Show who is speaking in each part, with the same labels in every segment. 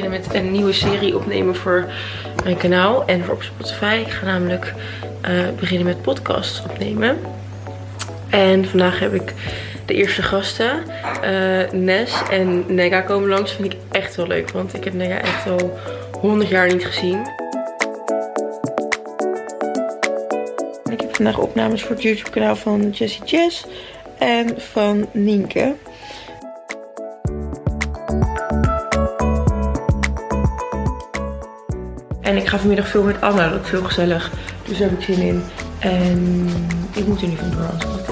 Speaker 1: beginnen met een nieuwe serie opnemen voor mijn kanaal en voor op Spotify. Ik ga namelijk eh, beginnen met podcasts opnemen. En vandaag heb ik de eerste gasten. Uh, Nes en Nega komen langs. Vind ik echt wel leuk, want ik heb Nega echt al 100 jaar niet gezien. Ik heb vandaag opnames voor het YouTube kanaal van Jessie Jess en van Nienke. Ik ga vanmiddag veel met Anna, dat is heel gezellig. Dus daar heb ik zin in. En ik moet er nu vandoor, anders laat.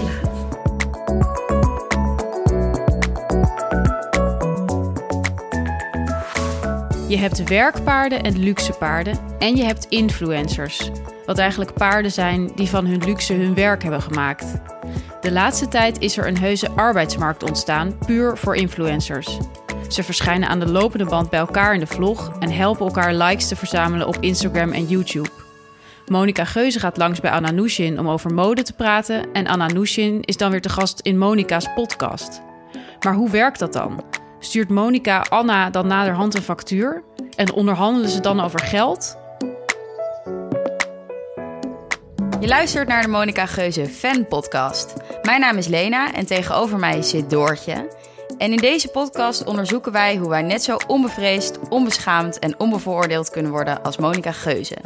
Speaker 2: Je hebt werkpaarden en luxe paarden en je hebt influencers. Wat eigenlijk paarden zijn die van hun luxe hun werk hebben gemaakt. De laatste tijd is er een heuse arbeidsmarkt ontstaan, puur voor influencers. Ze verschijnen aan de lopende band bij elkaar in de vlog en helpen elkaar likes te verzamelen op Instagram en YouTube. Monica Geuze gaat langs bij Anna Nushin om over mode te praten en Anna Nushin is dan weer te gast in Monica's podcast. Maar hoe werkt dat dan? Stuurt Monica Anna dan naderhand een factuur en onderhandelen ze dan over geld?
Speaker 3: Je luistert naar de Monica Geuze Fan Podcast. Mijn naam is Lena en tegenover mij zit Doortje. En in deze podcast onderzoeken wij hoe wij net zo onbevreesd, onbeschaamd en onbevooroordeeld kunnen worden als Monica Geuze.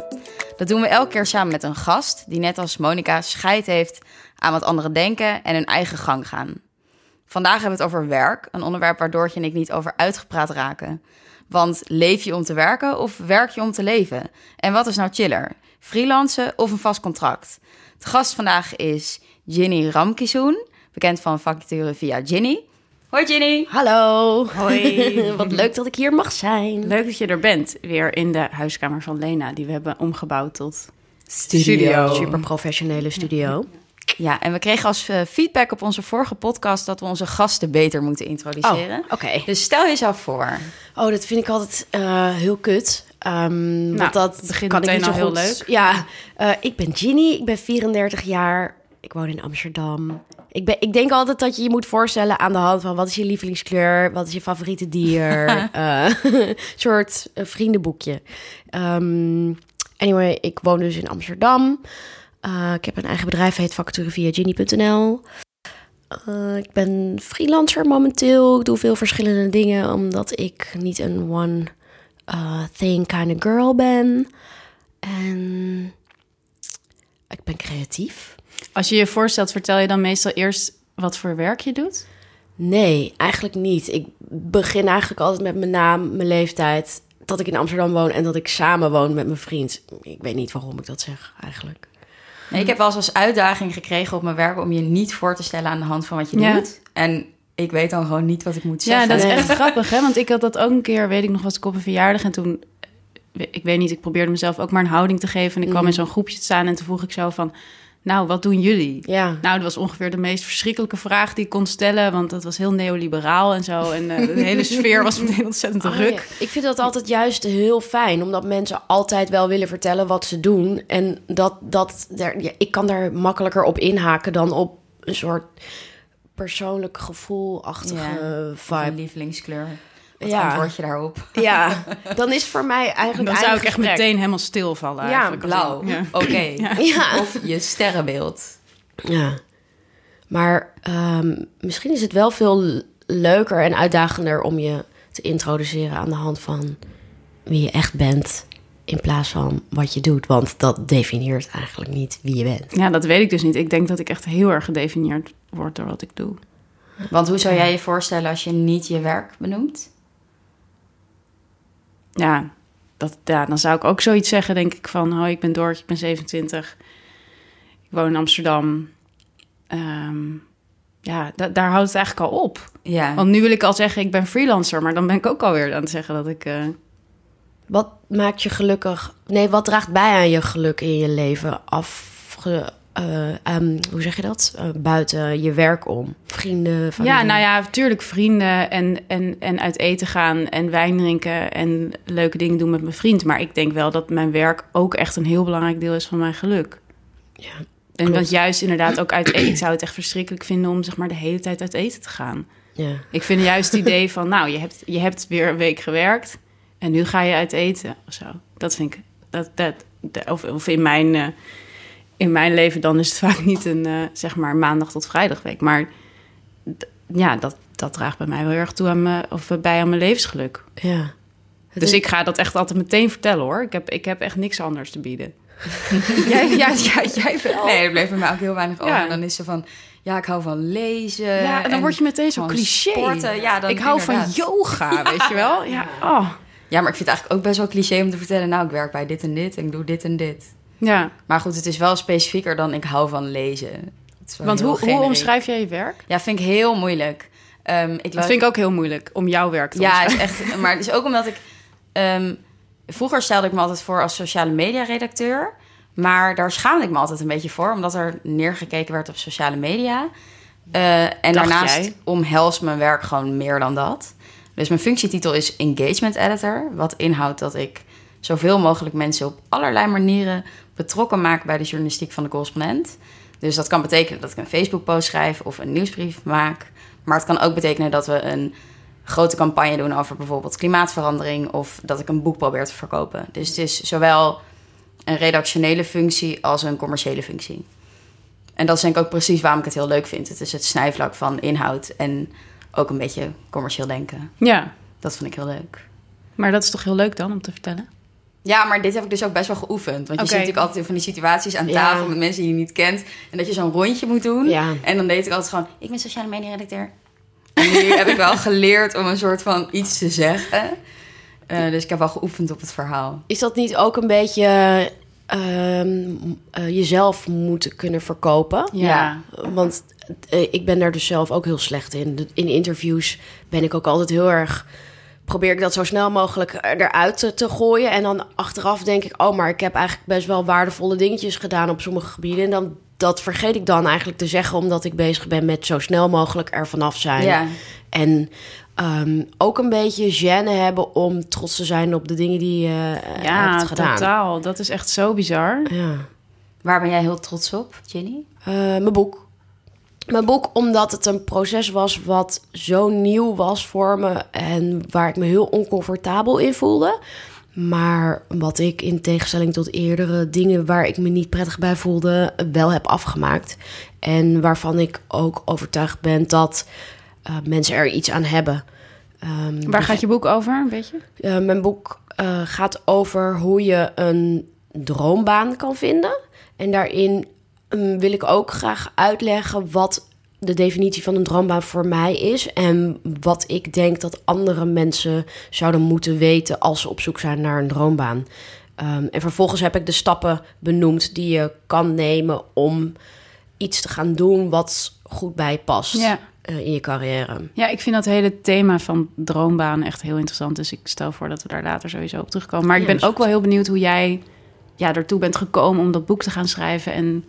Speaker 3: Dat doen we elke keer samen met een gast die net als Monica scheid heeft aan wat anderen denken en hun eigen gang gaan. Vandaag hebben we het over werk, een onderwerp waar Doortje en ik niet over uitgepraat raken. Want leef je om te werken of werk je om te leven? En wat is nou chiller? Freelancen of een vast contract? De gast vandaag is Ginny Ramkizoen, bekend van vacature via Ginny. Hoi Ginny.
Speaker 4: Hallo.
Speaker 2: Hoi.
Speaker 4: Wat leuk dat ik hier mag zijn.
Speaker 2: Leuk dat je er bent, weer in de huiskamer van Lena, die we hebben omgebouwd tot
Speaker 4: Studio. Super professionele studio.
Speaker 3: Ja, en we kregen als eh, feedback op onze vorige podcast dat we onze gasten beter moeten introduceren.
Speaker 4: Oh, oké.
Speaker 3: Dus stel jezelf voor.
Speaker 4: Oh, dat vind ik altijd eh, heel kut. Ehm,
Speaker 2: Nou,
Speaker 4: want dat
Speaker 2: begint
Speaker 4: kan ik niet zo
Speaker 2: al heel
Speaker 4: goed.
Speaker 2: leuk.
Speaker 4: Ja, eh, ik ben Ginny. Ik ben 34 jaar. Ik woon in Amsterdam. Ik, ben, ik denk altijd dat je je moet voorstellen aan de hand van wat is je lievelingskleur, wat is je favoriete dier, een soort eh, vriendenboekje. Ehm, anyway, ik woon dus in Amsterdam. Eh, ik heb een eigen bedrijf, heet Facturen via Ginny.nl. Ik ben freelancer momenteel. Ik doe veel verschillende dingen omdat ik niet een one uh, thing kind of girl ben. En ik ben creatief.
Speaker 2: Als je je voorstelt, vertel je dan meestal eerst wat voor werk je doet?
Speaker 4: Nee, eigenlijk niet. Ik begin eigenlijk altijd met mijn naam, mijn leeftijd, dat ik in Amsterdam woon en dat ik samen woon met mijn vriend. Ik weet niet waarom ik dat zeg eigenlijk.
Speaker 3: Nee, ik heb wel eens als uitdaging gekregen op mijn werk om je niet voor te stellen aan de hand van wat je
Speaker 2: Ja.
Speaker 3: doet. En ik weet dan gewoon niet wat ik moet
Speaker 2: Ja,
Speaker 3: zeggen.
Speaker 2: dat is echt grappig, hè? Want ik had dat ook een keer, weet ik nog, was ik op een verjaardag en toen, ik weet niet, ik probeerde mezelf ook maar een houding te geven en ik kwam in zo'n groepje te staan en toen vroeg ik zo van, nou, wat doen jullie?
Speaker 4: Ja.
Speaker 2: Nou, dat was ongeveer de meest verschrikkelijke vraag die ik kon stellen, want dat was heel neoliberaal en zo en eh, de hele sfeer was meteen ontzettend
Speaker 4: Oh,
Speaker 2: ruk.
Speaker 4: ja. Ik vind dat altijd juist heel fijn, omdat mensen altijd wel willen vertellen wat ze doen. En dat, dat daar, ja, ik kan daar makkelijker op inhaken dan op een soort persoonlijk gevoelachtige
Speaker 3: Ja,
Speaker 4: vibe.
Speaker 3: een lievelingskleur. Wat
Speaker 4: Ja.
Speaker 3: antwoord je daarop?
Speaker 4: Ja, dan is voor mij eigenlijk
Speaker 2: Dan zou ik echt
Speaker 4: gesprek.
Speaker 2: meteen helemaal stilvallen
Speaker 4: Ja,
Speaker 2: eigenlijk.
Speaker 3: Blauw.
Speaker 2: Ja.
Speaker 3: Oké.
Speaker 4: Ja.
Speaker 3: Of je sterrenbeeld.
Speaker 4: Ja. Maar ehm, misschien is het wel veel leuker en uitdagender om je te introduceren aan de hand van wie je echt bent. In plaats van wat je doet. Want dat definieert eigenlijk niet wie je bent.
Speaker 2: Ja, dat weet ik dus niet. Ik denk dat ik echt heel erg gedefinieerd word door wat ik doe.
Speaker 3: Want hoe zou jij je voorstellen als je niet je werk benoemt?
Speaker 2: Ja, dat, ja, dan zou ik ook zoiets zeggen, denk ik, van... Hoi, ik ben Doortje, ik ben 27. Ik woon in Amsterdam. Ehm, ja, da- daar houdt het eigenlijk al op.
Speaker 3: Ja.
Speaker 2: Want nu wil ik al zeggen, ik ben freelancer. Maar dan ben ik ook alweer aan het zeggen dat ik... eh,
Speaker 4: Wat maakt je gelukkig? Nee, wat draagt bij aan je geluk in je leven? Afge, eh, ehm, hoe zeg je dat? Eh, buiten je werk om. Vrienden, familie.
Speaker 2: ja, nou ja, natuurlijk vrienden en, en, en uit eten gaan en wijn drinken... en leuke dingen doen met mijn vriend. Maar ik denk wel dat mijn werk ook echt een heel belangrijk deel is van mijn geluk.
Speaker 4: Ja,
Speaker 2: En
Speaker 4: klopt.
Speaker 2: want juist inderdaad ook uit eten... Ik zou het echt verschrikkelijk vinden om zeg maar de hele tijd uit eten te gaan.
Speaker 4: ja.
Speaker 2: Ik vind juist het idee van, nou, je hebt, je hebt weer een week gewerkt. En nu ga je uit eten of zo. Dat vind ik... Dat, dat, dat- of, of in mijn... eh, in mijn leven dan is het vaak niet een, eh, zeg maar, maandag tot vrijdag week. Maar ja, dat, dat draagt bij mij wel erg toe aan me, of bij aan mijn levensgeluk.
Speaker 4: Ja.
Speaker 2: Dus
Speaker 4: is-
Speaker 2: ik ga dat echt altijd meteen vertellen hoor. Ik heb, ik heb echt niks anders te bieden. jij, ja, ja, jij wel.
Speaker 3: Nee, er bleef bij mij ook heel weinig over.
Speaker 2: Ja.
Speaker 3: Dan is ze van, ja, ik hou van lezen.
Speaker 2: Ja, en dan word je meteen zo cliché.
Speaker 3: Sporten. Ja, dan
Speaker 2: ik hou
Speaker 3: inderdaad.
Speaker 2: van yoga, weet je wel? Ja, oh.
Speaker 3: Ja, maar ik vind het eigenlijk ook best wel cliché om te vertellen... nou, ik werk bij dit en dit en ik doe dit en dit.
Speaker 2: Ja.
Speaker 3: Maar goed, het is wel specifieker dan ik hou van lezen.
Speaker 2: Want hoe, hoe omschrijf jij je werk?
Speaker 3: Ja, vind ik heel moeilijk. Ehm, ik
Speaker 2: Dat vind ik ook heel moeilijk, om jouw werk te
Speaker 3: Ja, het
Speaker 2: omschrijven.
Speaker 3: is echt. Maar het is ook omdat ik. ehm, vroeger stelde ik me altijd voor als sociale media redacteur. Maar daar schaamde ik me altijd een beetje voor, omdat er neergekeken werd op sociale media. Eh, en daarnaast
Speaker 2: jij?
Speaker 3: omhelst mijn werk gewoon meer dan dat. Dus mijn functietitel is Engagement Editor. Wat inhoudt dat ik zoveel mogelijk mensen op allerlei manieren betrokken maak bij de journalistiek van de correspondent. Dus dat kan betekenen dat ik een Facebook-post schrijf of een nieuwsbrief maak. Maar het kan ook betekenen dat we een grote campagne doen over bijvoorbeeld klimaatverandering of dat ik een boek probeer te verkopen. Dus het is zowel een redactionele functie als een commerciële functie. En dat is denk ik ook precies waarom ik het heel leuk vind. Het is het snijvlak van inhoud en ook een beetje commercieel denken.
Speaker 2: Ja,
Speaker 3: Dat vind ik heel leuk.
Speaker 2: maar dat is toch heel leuk dan om te vertellen?
Speaker 3: Ja, maar dit heb ik dus ook best wel geoefend. Want je zit natuurlijk altijd in van die situaties aan
Speaker 4: Ja.
Speaker 3: tafel met mensen die je niet kent. En dat je zo'n rondje moet doen.
Speaker 4: Ja.
Speaker 3: En dan deed ik altijd gewoon, ik ben sociale media redacteur. En nu heb ik wel geleerd om een soort van iets te zeggen. Eh, dus ik heb wel geoefend op het verhaal.
Speaker 4: Is dat niet ook een beetje ehm, eh, jezelf moeten kunnen verkopen?
Speaker 3: Ja.
Speaker 4: Want eh, ik ben daar dus zelf ook heel slecht in. In interviews ben ik ook altijd heel erg. Probeer ik dat zo snel mogelijk eruit te, te gooien. En dan achteraf denk ik, oh, maar ik heb eigenlijk best wel waardevolle dingetjes gedaan op sommige gebieden. En dan, dat vergeet ik dan eigenlijk te zeggen, omdat ik bezig ben met zo snel mogelijk er vanaf zijn.
Speaker 3: Ja.
Speaker 4: En ehm, ook een beetje gêne hebben om trots te zijn op de dingen die je eh,
Speaker 2: Ja,
Speaker 4: hebt gedaan.
Speaker 2: totaal. Dat is echt zo bizar.
Speaker 4: Ja.
Speaker 3: Waar ben jij heel trots op, Ginny?
Speaker 4: Eh, mijn boek. Mijn boek, omdat het een proces was wat zo nieuw was voor me en waar ik me heel oncomfortabel in voelde. Maar wat ik in tegenstelling tot eerdere dingen waar ik me niet prettig bij voelde, wel heb afgemaakt. En waarvan ik ook overtuigd ben dat eh, mensen er iets aan hebben. Ehm,
Speaker 2: Waar gaat je boek over, een beetje?
Speaker 4: eh, mijn boek eh, gaat over hoe je een droombaan kan vinden. En daarin mm, wil ik ook graag uitleggen wat de definitie van een droombaan voor mij is. En wat ik denk dat andere mensen zouden moeten weten als ze op zoek zijn naar een droombaan. Ehm, en vervolgens heb ik de stappen benoemd die je kan nemen om iets te gaan doen wat goed bij past
Speaker 2: Ja.
Speaker 4: eh, in je carrière.
Speaker 2: Ja, ik vind dat hele thema van droombaan echt heel interessant. Dus ik stel voor dat we daar later sowieso op terugkomen. Maar ik ben ook wel heel benieuwd hoe jij ja, ertoe bent gekomen om dat boek te gaan schrijven en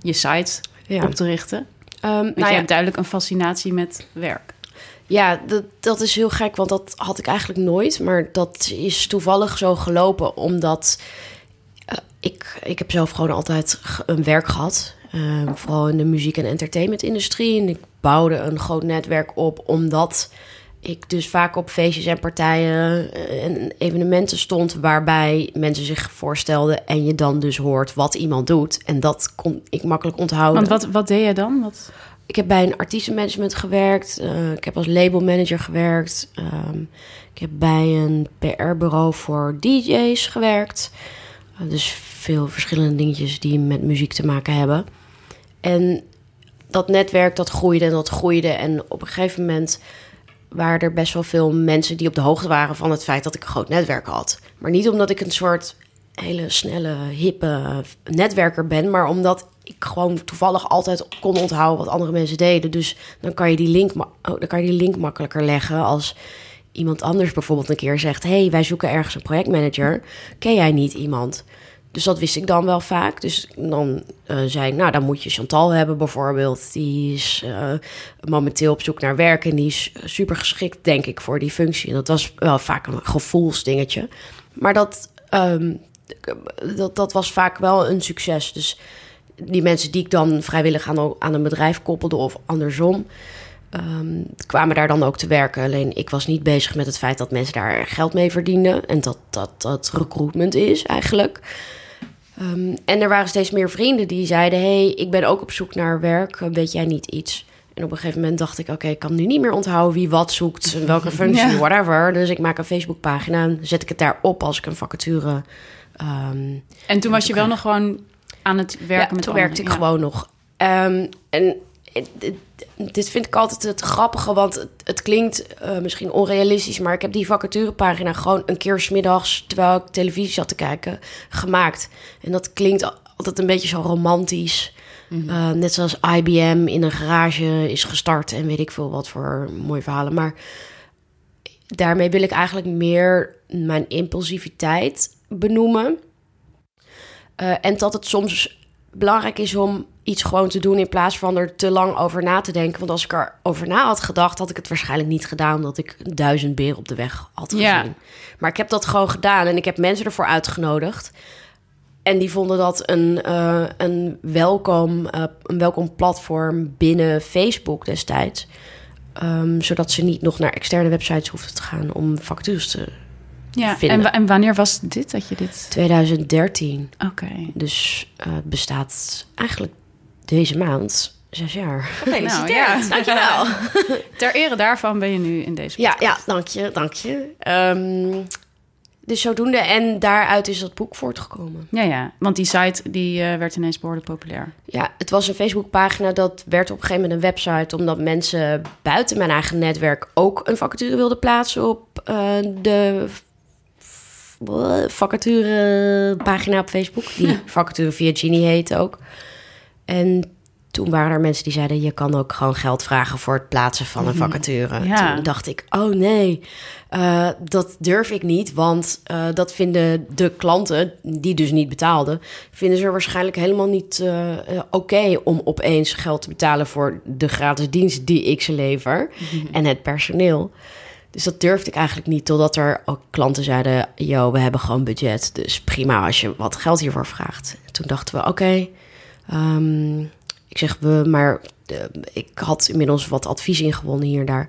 Speaker 2: je site
Speaker 4: Ja.
Speaker 2: op te richten.
Speaker 4: Ehm,
Speaker 2: Want
Speaker 4: nou
Speaker 2: jij
Speaker 4: ja,
Speaker 2: hebt duidelijk een fascinatie met werk.
Speaker 4: Ja, dat, dat is heel gek, want dat had ik eigenlijk nooit. Maar dat is toevallig zo gelopen, omdat eh, ik, ik heb zelf gewoon altijd een werk gehad. eh, vooral in de muziek- en entertainmentindustrie. En ik bouwde een groot netwerk op, omdat ik dus vaak op feestjes en partijen eh, en evenementen stond... waarbij mensen zich voorstelden en je dan dus hoort wat iemand doet. En dat kon ik makkelijk onthouden.
Speaker 2: Want wat, wat deed je dan? Wat...
Speaker 4: Ik heb bij een artiestenmanagement gewerkt. eh, ik heb als labelmanager gewerkt. ehm, ik heb bij een PR-bureau voor DJ's gewerkt. Eh, dus veel verschillende dingetjes die met muziek te maken hebben. En dat netwerk dat groeide en dat groeide. En op een gegeven moment waren er best wel veel mensen die op de hoogte waren van het feit dat ik een groot netwerk had. Maar niet omdat ik een soort hele snelle, hippe netwerker ben, maar omdat ik gewoon toevallig altijd kon onthouden wat andere mensen deden. Dus dan kan je die link, oh, dan kan je die link makkelijker leggen als iemand anders bijvoorbeeld een keer zegt: hey, wij zoeken ergens een projectmanager. Ken jij niet iemand? Dus dat wist ik dan wel vaak. Dus dan eh, zei ik, nou, dan moet je Chantal hebben bijvoorbeeld. Die is eh, momenteel op zoek naar werk en die is super geschikt, denk ik, voor die functie. En dat was wel vaak een gevoelsdingetje. Maar dat, ehm, dat, dat was vaak wel een succes. Dus die mensen die ik dan vrijwillig aan, aan een bedrijf koppelde of andersom... ehm, kwamen daar dan ook te werken. Alleen ik was niet bezig met het feit dat mensen daar geld mee verdienden. En dat dat, dat recruitment is eigenlijk. Ehm, en er waren steeds meer vrienden die zeiden: hey, ik ben ook op zoek naar werk. Weet jij niet iets? En op een gegeven moment dacht ik: Oké, ik kan nu niet meer onthouden wie wat zoekt, en welke functie,
Speaker 2: Ja.
Speaker 4: whatever. Dus ik maak een Facebookpagina en zet ik het daar op als ik een vacature. ehm,
Speaker 2: En toen was je wel nog gewoon aan het werken
Speaker 4: ja,
Speaker 2: met
Speaker 4: toen
Speaker 2: anderen.
Speaker 4: werkte ik
Speaker 2: Ja.
Speaker 4: gewoon nog. Ehm, en dit vind ik altijd het grappige, want het, het klinkt eh, misschien onrealistisch, maar ik heb die vacaturepagina gewoon een keer smiddags, terwijl ik televisie zat te kijken, gemaakt. En dat klinkt al- altijd een beetje zo romantisch. Eh, net zoals IBM in een garage is gestart en weet ik veel wat voor mooie verhalen. Maar daarmee wil ik eigenlijk meer mijn impulsiviteit benoemen. Eh, en dat het soms belangrijk is om iets gewoon te doen in plaats van er te lang over na te denken. Want als ik erover na had gedacht, had ik het waarschijnlijk niet gedaan, omdat ik duizend beren op de weg had gezien.
Speaker 2: Ja.
Speaker 4: Maar ik heb dat gewoon gedaan en ik heb mensen ervoor uitgenodigd. En die vonden dat een, eh, een, welkom, eh, een welkom platform binnen Facebook destijds. Ehm, zodat ze niet nog naar externe websites hoefden te gaan om vacatures te...
Speaker 2: Ja, en, en wanneer was dit dat je dit...
Speaker 4: 2013.
Speaker 2: Oké.
Speaker 4: Dus eh, het bestaat eigenlijk deze maand zes jaar.
Speaker 2: Gefeliciteerd. Nou, ja.
Speaker 4: Dankjewel.
Speaker 2: Ter ere daarvan ben je nu in deze
Speaker 4: Ja,
Speaker 2: podcast.
Speaker 4: ja, dank je, dank je. Ehm, dus zodoende. En daaruit is dat boek voortgekomen.
Speaker 2: Ja, ja. Want die site die, eh, werd ineens behoorlijk populair.
Speaker 4: Ja, het was een Facebookpagina. Dat werd op een gegeven moment een website. Omdat mensen buiten mijn eigen netwerk ook een vacature wilden plaatsen op eh, de vacaturepagina op Facebook. Die vacature via Genie heette ook. En toen waren er mensen die zeiden... je kan ook gewoon geld vragen voor het plaatsen van een vacature.
Speaker 2: Ja.
Speaker 4: Toen dacht ik, oh nee, eh, dat durf ik niet. Want eh, dat vinden de klanten, die dus niet betaalden... vinden ze waarschijnlijk helemaal niet eh, eh, oké... om opeens geld te betalen voor de gratis dienst die ik ze lever. En het personeel. Dus dat durfde ik eigenlijk niet, totdat er ook klanten zeiden: Yo, we hebben gewoon budget. Dus prima als je wat geld hiervoor vraagt. En toen dachten we: Oké, ehm, ik zeg we, maar eh, ik had inmiddels wat advies ingewonnen hier en daar.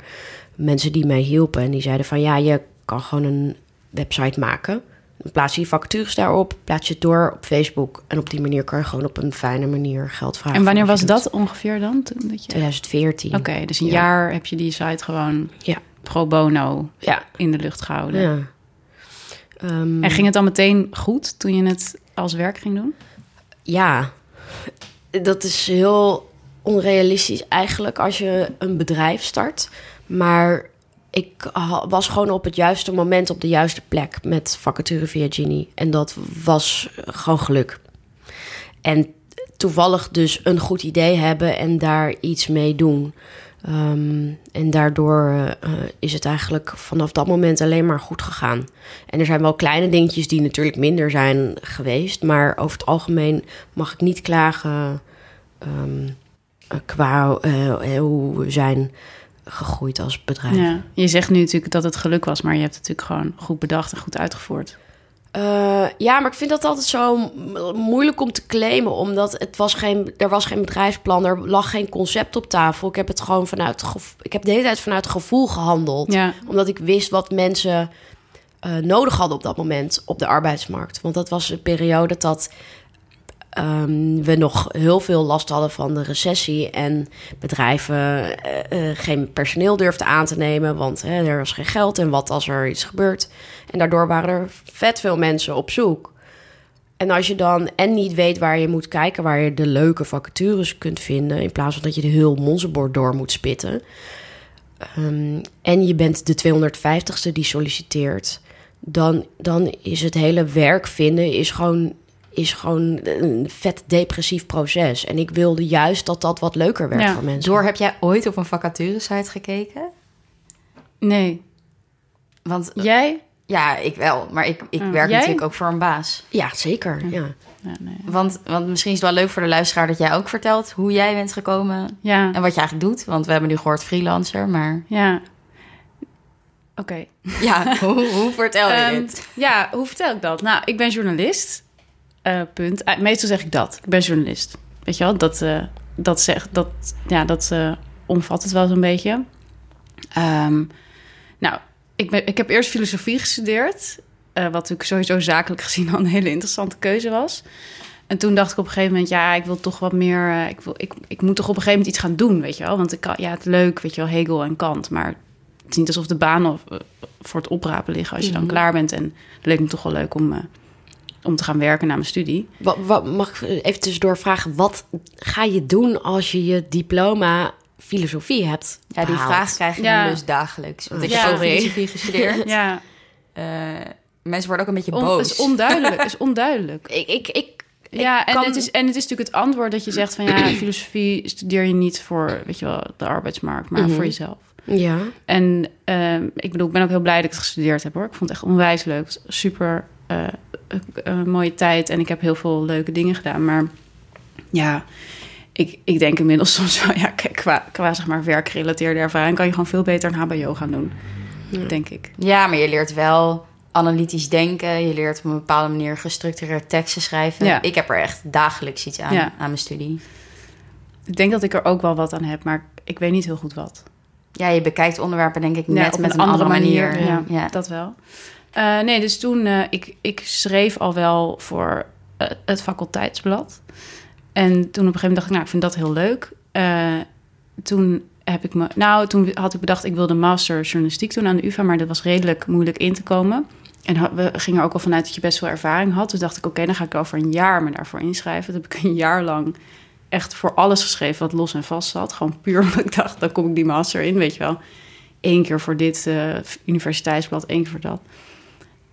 Speaker 4: Mensen die mij hielpen en die zeiden: Van ja, je kan gewoon een website maken. Dan plaats je vacatures daarop, plaats je het door op Facebook. En op die manier kan je gewoon op een fijne manier geld vragen.
Speaker 2: En wanneer was dat ongeveer dan? Toen dat je...
Speaker 4: 2014.
Speaker 2: Oké, dus een
Speaker 4: Ja.
Speaker 2: jaar heb je die site gewoon
Speaker 4: Ja,
Speaker 2: pro bono
Speaker 4: ja,
Speaker 2: in de lucht gehouden.
Speaker 4: ja. Ehm,
Speaker 2: En ging het dan meteen goed toen je het als werk ging doen?
Speaker 4: Ja, dat is heel onrealistisch eigenlijk als je een bedrijf start. Maar ik was gewoon op het juiste moment op de juiste plek met vacature via Genie. En dat was gewoon geluk. En toevallig dus een goed idee hebben en daar iets mee doen. Ehm, en daardoor eh, is het eigenlijk vanaf dat moment alleen maar goed gegaan. En er zijn wel kleine dingetjes die natuurlijk minder zijn geweest. Maar over het algemeen mag ik niet klagen ehm, eh, qua eh, hoe we zijn gegroeid als bedrijf.
Speaker 2: Ja. Je zegt nu natuurlijk dat het geluk was, maar je hebt het natuurlijk gewoon goed bedacht en goed uitgevoerd.
Speaker 4: Eh, ja, maar ik vind dat altijd zo mo- moeilijk om te claimen, omdat het was geen, er was geen bedrijfsplan, er lag geen concept op tafel. Ik heb het gewoon vanuit, ik heb de hele tijd vanuit gevoel gehandeld,
Speaker 2: Ja.
Speaker 4: omdat ik wist wat mensen eh, nodig hadden op dat moment op de arbeidsmarkt. Want dat was een periode dat ehm, we nog heel veel last hadden van de recessie en bedrijven eh, geen personeel durfden aan te nemen, want hè, er was geen geld en wat als er iets gebeurt. En daardoor waren er vet veel mensen op zoek. En als je dan en niet weet waar je moet kijken, waar je de leuke vacatures kunt vinden, in plaats van dat je de heel monsterbord door moet spitten. ehm, en je bent de 250ste die solliciteert, dan, dan is het hele werk vinden is gewoon, is gewoon een vet depressief proces. En ik wilde juist dat dat wat leuker werd
Speaker 2: Ja,
Speaker 4: voor mensen.
Speaker 3: Door heb jij ooit op een vacaturesite gekeken?
Speaker 2: Nee.
Speaker 3: Want
Speaker 2: Jij?
Speaker 3: ja, ik wel. Maar ik, ik
Speaker 2: Oh,
Speaker 3: werk
Speaker 2: jij?
Speaker 3: natuurlijk ook voor een baas.
Speaker 4: Ja, zeker. Ja.
Speaker 2: Ja, nee.
Speaker 3: Want, want misschien is het wel leuk voor de luisteraar dat jij ook vertelt hoe jij bent gekomen
Speaker 2: Ja.
Speaker 3: en wat je eigenlijk doet. Want we hebben nu gehoord freelancer, maar
Speaker 2: Ja. Oké.
Speaker 3: ja, hoe, hoe vertel je
Speaker 2: Ehm,
Speaker 3: dit?
Speaker 2: Ja, hoe vertel ik dat? Nou, ik ben journalist. Eh, punt. Eh, meestal zeg ik dat. Ik ben journalist. Weet je wel? Dat, eh, dat zegt... Dat, ja, dat eh, omvat het wel zo'n beetje. Ehm, nou, ik, ben, ik heb eerst filosofie gestudeerd. wat natuurlijk sowieso zakelijk gezien al een hele interessante keuze was. En toen dacht ik op een gegeven moment, ja, ik wil toch wat meer. ik, wil, ik, ik moet toch op een gegeven moment iets gaan doen, weet je wel. Want ik kan, ja, het leuk, weet je wel, Hegel en Kant. Maar het is niet alsof de banen of, voor het oprapen liggen als je dan
Speaker 4: Mhm.
Speaker 2: klaar bent. En het leek me toch wel leuk om, om te gaan werken na mijn studie.
Speaker 4: Wat, wat, mag ik even tussendoor vragen, wat ga je doen als je je diploma filosofie hebt
Speaker 3: Ja, die vraag krijg je
Speaker 2: Ja.
Speaker 3: dus dagelijks. Want ik
Speaker 2: Ja.
Speaker 3: heb ook filosofie gestudeerd.
Speaker 2: Ja,
Speaker 3: Eh, mensen worden ook een beetje boos.
Speaker 2: het is onduidelijk. Is onduidelijk.
Speaker 4: Ik, ik, ik,
Speaker 2: Ja, en,
Speaker 4: kan-
Speaker 2: het is, en het is natuurlijk het antwoord dat je zegt van ja, filosofie studeer je niet voor, weet je wel, de arbeidsmarkt, maar
Speaker 4: Mhm.
Speaker 2: voor jezelf.
Speaker 4: ja.
Speaker 2: En ehm, ik bedoel, ik ben ook heel blij dat ik het gestudeerd heb hoor. Ik vond het echt onwijs leuk. Super eh, eh, mooie tijd en ik heb heel veel leuke dingen gedaan. Maar ja, ik, ik denk inmiddels soms wel, ja, qua, qua zeg maar werkgerelateerde ervaring kan je gewoon veel beter een HBO gaan doen,
Speaker 4: Ja.
Speaker 2: denk ik.
Speaker 3: Ja, maar je leert wel analytisch denken. Je leert op een bepaalde manier gestructureerd teksten schrijven.
Speaker 2: Ja.
Speaker 3: Ik heb er echt dagelijks iets aan,
Speaker 2: Ja.
Speaker 3: aan mijn studie.
Speaker 2: Ik denk dat ik er ook wel wat aan heb, maar ik weet niet heel goed wat.
Speaker 3: Ja, je bekijkt onderwerpen denk ik net
Speaker 2: op
Speaker 3: met een andere, manier.
Speaker 2: Ja,
Speaker 3: Ja.
Speaker 2: dat wel. Eh, nee, dus toen, eh, ik, ik schreef al wel voor eh, het faculteitsblad. En toen op een gegeven moment dacht ik, nou, ik vind dat heel leuk. Toen heb ik me, nou, toen had ik bedacht, ik wilde master journalistiek doen aan de UvA, maar dat was redelijk moeilijk in te komen. En we gingen er ook al vanuit dat je best veel ervaring had. Dus dacht ik, oké, dan ga ik over een jaar me daarvoor inschrijven. Dat heb ik een jaar lang echt voor alles geschreven wat los en vast zat. Gewoon puur omdat ik dacht, dan kom ik die master in, weet je wel. Eén keer voor dit universiteitsblad, één keer voor dat.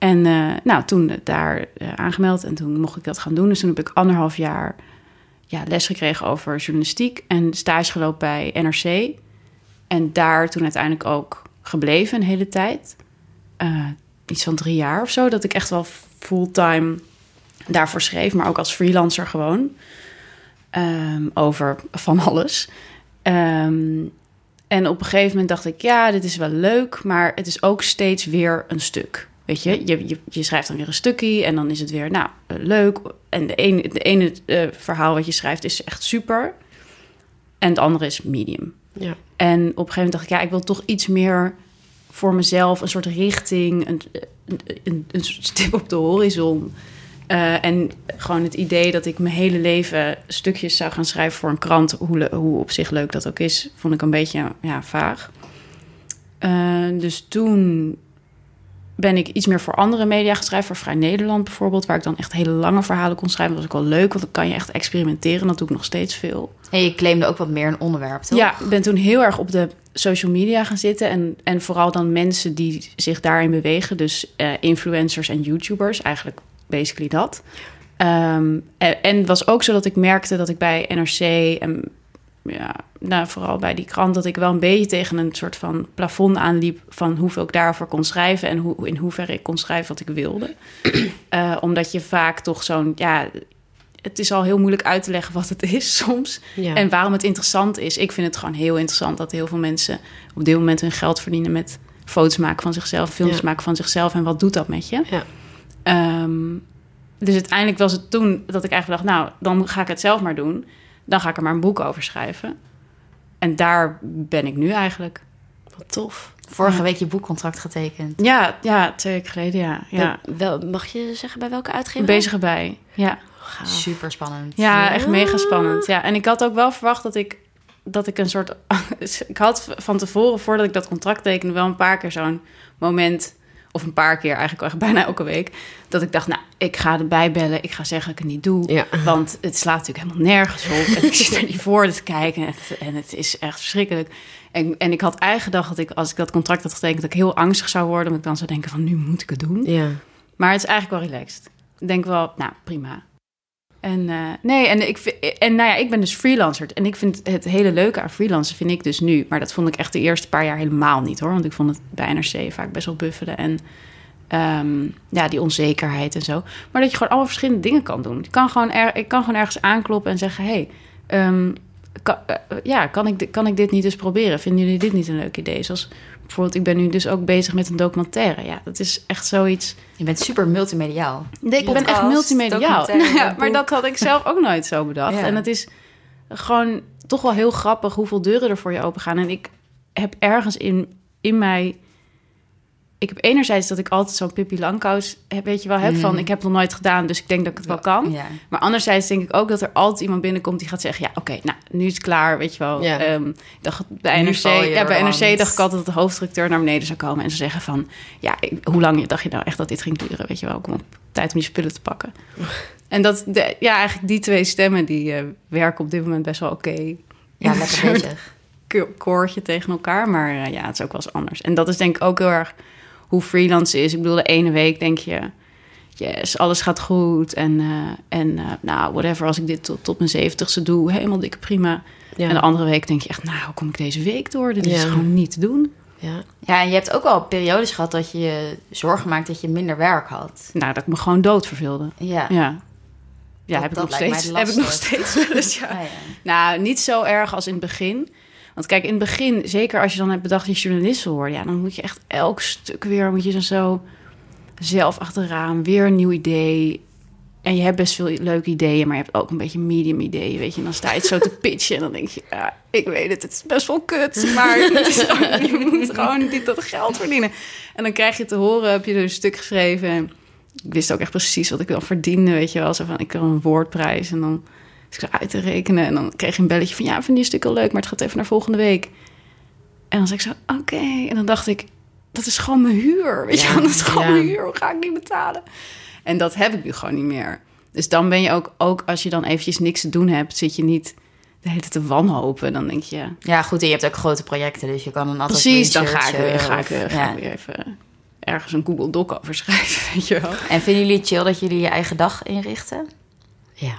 Speaker 2: En eh, nou, toen daar eh, aangemeld en toen mocht ik dat gaan doen. Dus toen heb ik anderhalf jaar ja, les gekregen over journalistiek en stage gelopen bij NRC. En daar toen uiteindelijk ook gebleven een hele tijd. Eh, iets van drie jaar of zo, dat ik echt wel fulltime daarvoor schreef, maar ook als freelancer gewoon. Ehm, over van alles. Ehm, en op een gegeven moment dacht ik, ja, dit is wel leuk, maar het is ook steeds weer een stuk. Weet je, je, je, je schrijft dan weer een stukje en dan is het weer, nou, eh, leuk. En de ene, de ene eh, verhaal wat je schrijft is echt super. En het andere is medium.
Speaker 4: Ja.
Speaker 2: En op een gegeven moment dacht ik, ja, ik wil toch iets meer voor mezelf, een soort richting, een, een, een, stip op de horizon. Eh, en gewoon het idee dat ik mijn hele leven stukjes zou gaan schrijven voor een krant, hoe, hoe op zich leuk dat ook is, vond ik een beetje ja, vaag. Dus toen ben ik iets meer voor andere media gaan schrijven, voor Vrij Nederland bijvoorbeeld, waar ik dan echt hele lange verhalen kon schrijven. Dat was ook wel leuk, want dan kan je echt experimenteren. Dat doe ik nog steeds veel.
Speaker 3: En je claimde ook wat meer een onderwerp, toch?
Speaker 2: Ja, ik ben toen heel erg op de social media gaan zitten. En, en vooral dan mensen die zich daarin bewegen. Dus eh, influencers en YouTubers, eigenlijk basically dat. Ehm, en, was ook zo dat ik merkte dat ik bij NRC en ja, nou, vooral bij die krant, dat ik wel een beetje tegen een soort van plafond aanliep van hoeveel ik daarvoor kon schrijven en hoe, in hoeverre ik kon schrijven wat ik wilde. Eh, omdat je vaak toch zo'n, ja, het is al heel moeilijk uit te leggen wat het is soms.
Speaker 4: Ja.
Speaker 2: En waarom het interessant is. Ik vind het gewoon heel interessant dat heel veel mensen op dit moment hun geld verdienen met foto's maken van zichzelf, films
Speaker 4: Ja.
Speaker 2: maken van zichzelf. En wat doet dat met je?
Speaker 4: Ja.
Speaker 2: Ehm, dus uiteindelijk was het toen dat ik eigenlijk dacht, nou, dan ga ik het zelf maar doen. Dan ga ik er maar een boek over schrijven. En daar ben ik nu eigenlijk.
Speaker 4: Wat tof.
Speaker 3: Vorige
Speaker 2: Ja.
Speaker 3: week je boekcontract getekend.
Speaker 2: Ja, ja twee weken geleden, ja. ja.
Speaker 4: Wel, wel- mag je zeggen bij welke uitgever?
Speaker 2: Bezig erbij, ja.
Speaker 4: Gaaf.
Speaker 3: Super spannend.
Speaker 2: Ja,
Speaker 4: Ja.
Speaker 2: echt mega spannend. Ja, en ik had ook wel verwacht dat ik, dat ik een soort... ik had van tevoren, voordat ik dat contract tekende... wel een paar keer zo'n moment... of een paar keer, eigenlijk echt bijna elke week... dat ik dacht, nou, ik ga erbij bellen. Ik ga zeggen dat ik het niet doe.
Speaker 4: Ja.
Speaker 2: Want het slaat natuurlijk helemaal nergens op. En ik zit er niet voor te kijken. En het, en het is echt verschrikkelijk. En, en ik had eigenlijk gedacht dat ik, als ik dat contract had getekend... dat ik heel angstig zou worden. Omdat ik dan zou denken van, nu moet ik het doen.
Speaker 4: Ja.
Speaker 2: Maar het is eigenlijk wel relaxed. Ik denk wel, nou, prima. En eh, nee, en, ik, en nou ja, ik ben dus freelancer. En ik vind het hele leuke aan freelancen vind ik dus nu. Maar dat vond ik echt de eerste paar jaar helemaal niet hoor. Want ik vond het bij NRC vaak best wel buffelen. En ehm, ja, die onzekerheid en zo. Maar dat je gewoon allemaal verschillende dingen kan doen. Je kan gewoon er, ik kan gewoon ergens aankloppen en zeggen... hey, ehm, eh, ja, kan, ik, kan ik dit niet eens proberen? Vinden jullie dit niet een leuk idee? Zoals bijvoorbeeld, ik ben nu dus ook bezig met een documentaire. Ja, dat is echt zoiets...
Speaker 3: Je bent super multimediaal.
Speaker 2: Nee, ik ben echt multimediaal. Nou ja, maar dat had ik zelf ook nooit zo bedacht.
Speaker 3: Ja.
Speaker 2: En het is gewoon, toch wel heel grappig hoeveel deuren er voor je open gaan. En ik heb ergens in, in mij... Ik heb enerzijds dat ik altijd zo'n Pippi Langkous heb, weet je wel, heb van... ik heb het nog nooit gedaan, dus ik denk dat ik het wel kan.
Speaker 3: Ja.
Speaker 2: Maar anderzijds denk ik ook dat er altijd iemand binnenkomt die gaat zeggen... ja, oké, nou, nu is het klaar, weet je wel.
Speaker 4: Ja.
Speaker 2: Ik dacht, bij NRC, ja, bij NRC
Speaker 3: want-
Speaker 2: dacht ik altijd dat de hoofdstructeur naar beneden zou komen... en ze zeggen van, ja, ik- hoe lang dacht je nou echt dat dit ging duren? Weet je wel, kom op, tijd om je spullen te pakken. en dat, de, ja, eigenlijk die twee stemmen, die eh, werken op dit moment best wel oké.
Speaker 3: Ja, lekker bezig.
Speaker 2: ko- koortje tegen elkaar. Maar eh, ja, het is ook wel eens anders. En dat is denk ik ook heel erg hoe freelance is. Ik bedoel, de ene week denk je... Yes, alles gaat goed. En, eh, en eh, nou, whatever, als ik dit tot, tot mijn zeventigste doe, helemaal dikke prima.
Speaker 4: Ja.
Speaker 2: En de andere week denk je echt, nou, hoe kom ik deze week door? Dit is
Speaker 4: Ja.
Speaker 2: gewoon niet te doen.
Speaker 4: ja.
Speaker 3: Ja, en je hebt ook wel periodes gehad dat je je zorgen maakt dat je minder werk had.
Speaker 2: Nou, dat ik me gewoon dood verveelde.
Speaker 3: Ja.
Speaker 2: Ja. Ja,
Speaker 3: Dat-
Speaker 2: heb ik,
Speaker 3: dat
Speaker 2: nog
Speaker 3: lijkt mij
Speaker 2: steeds, heb ik nog steeds.
Speaker 3: Ah, ja.
Speaker 2: Nou, niet zo erg als in het begin. Want kijk, in het begin, zeker als je dan hebt bedacht je journalist wil worden... ja, dan moet je echt elk stuk weer, moet je dan zo zelf achteraan, weer een nieuw idee. En je hebt best veel leuke ideeën, maar je hebt ook een beetje medium ideeën, weet je. En dan sta je het zo te pitchen en dan denk je, ja, ik weet het, het is best wel kut, maar het is je moet gewoon dit dat geld verdienen. En dan krijg je te horen, heb je er een stuk geschreven en ik wist ook echt precies wat ik dan verdiende, weet je wel. Zo van, ik wil een woordprijs en dan ik zo uit te rekenen. En dan kreeg je een belletje van, ja, vind je stuk wel leuk, maar het gaat even naar volgende week. En dan zei ik zo, oké. En dan dacht ik, dat is gewoon mijn huur, weet je
Speaker 4: Ja.
Speaker 2: Dat is gewoon
Speaker 4: ja.
Speaker 2: mijn huur, hoe ga ik die betalen? En dat heb ik nu gewoon niet meer. Dus dan ben je ook, ook als je dan eventjes niks te doen hebt, zit je niet de hele tijd te wanhopen. Dan denk je,
Speaker 3: ja, goed, en je hebt ook grote projecten, dus je kan dan altijd
Speaker 2: precies, dan ga ik, weer, ga, ik
Speaker 3: of-
Speaker 2: weer, ga
Speaker 3: ja.
Speaker 2: ik weer even ergens een Google Doc over schrijven, weet je wel.
Speaker 3: En vinden jullie het chill dat jullie je eigen dag inrichten?
Speaker 4: ja.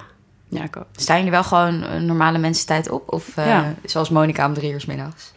Speaker 2: Ja, ik ook.
Speaker 3: Staan jullie wel gewoon een normale mensentijd op? Of eh,
Speaker 2: Ja.
Speaker 3: zoals Monica om drie uur 's middags?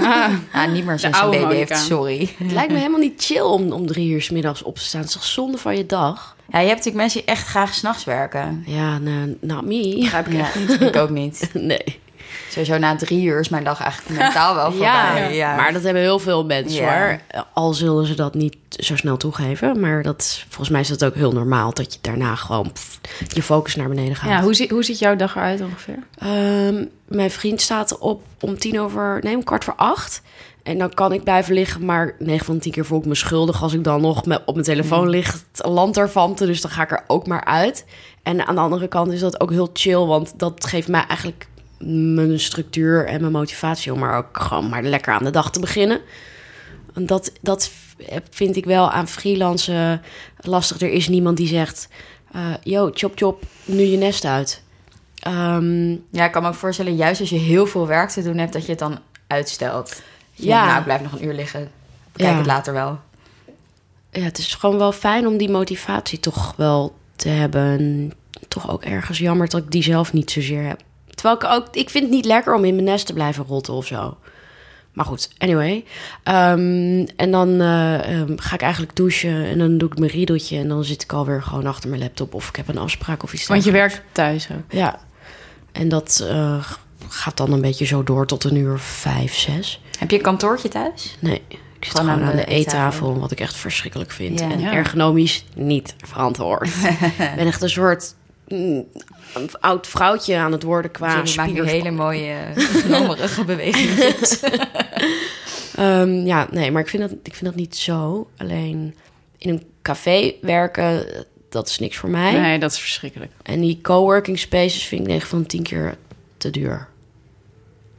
Speaker 2: Ah,
Speaker 3: Ah, niet meer sinds een baby
Speaker 2: Monica.
Speaker 3: heeft, sorry.
Speaker 4: Het lijkt me helemaal niet chill om, om drie uur 's middags op te staan. Het is toch zonde van je dag?
Speaker 3: Ja, je hebt natuurlijk mensen die echt graag s'nachts werken.
Speaker 4: Ja, nou, not me.
Speaker 2: begrijp ik
Speaker 3: Ja,
Speaker 2: echt niet.
Speaker 3: ik ook niet.
Speaker 4: Nee.
Speaker 3: Sowieso na drie uur is mijn dag eigenlijk mentaal wel voorbij.
Speaker 4: Ja,
Speaker 3: Ja,
Speaker 4: maar dat hebben heel veel mensen
Speaker 3: Ja.
Speaker 4: hoor. Al zullen ze dat niet zo snel toegeven. Maar dat, volgens mij is dat ook heel normaal. Dat je daarna gewoon pff, je focus naar beneden gaat.
Speaker 2: Ja, hoe, zie- hoe ziet jouw dag eruit ongeveer?
Speaker 4: Ehm, mijn vriend staat op om tien over, nee, om kwart voor acht. En dan kan ik blijven liggen, maar 9 van de 10 keer voel ik me schuldig als ik dan nog met, op mijn telefoon lig te lanterfanten. Dus dan ga ik er ook maar uit. En aan de andere kant is dat ook heel chill, want dat geeft mij eigenlijk mijn structuur en mijn motivatie om maar ook gewoon maar lekker aan de dag te beginnen. En dat, dat vind ik wel aan freelancen lastig. Er is niemand die zegt, eh yo, chop chop, nu je nest uit. Ehm,
Speaker 3: Ja, ik kan me ook voorstellen, juist als je heel veel werk te doen hebt, dat je het dan uitstelt. Je
Speaker 4: Ja.
Speaker 3: denkt, nou, ik blijf nog een uur liggen. Kijk
Speaker 4: Ja.
Speaker 3: het later wel.
Speaker 4: ja, het is gewoon wel fijn om die motivatie toch wel te hebben. En toch ook ergens jammer dat ik die zelf niet zozeer heb. Terwijl ik ook, ik vind het niet lekker om in mijn nest te blijven rotten of zo. Maar goed, anyway. Ehm, en dan eh, ehm, ga ik eigenlijk douchen en dan doe ik mijn riedeltje. En dan zit ik alweer gewoon achter mijn laptop of ik heb een afspraak of iets
Speaker 2: Want je werkt thuis ook.
Speaker 4: Ja. En dat eh, gaat dan een beetje zo door tot een uur vijf, zes.
Speaker 3: Heb je een kantoortje thuis?
Speaker 4: Nee, ik zit
Speaker 3: Gewoon
Speaker 4: gewoon, aan de, eettafel,
Speaker 3: eettafel.
Speaker 4: wat ik echt verschrikkelijk vind.
Speaker 3: Ja.
Speaker 4: en
Speaker 2: Ja.
Speaker 4: ergonomisch niet verantwoord. ik ben echt een soort mm, een oud vrouwtje aan het worden qua
Speaker 3: Jenny maakt nu hele mooie, gnommerige bewegingen.
Speaker 4: Ehm, ja, nee, maar ik vind, dat, ik vind dat niet zo. Alleen in een café werken, dat is niks voor mij.
Speaker 2: Nee, dat is verschrikkelijk.
Speaker 4: En die coworking spaces vind ik 9 van de 10 keer te duur.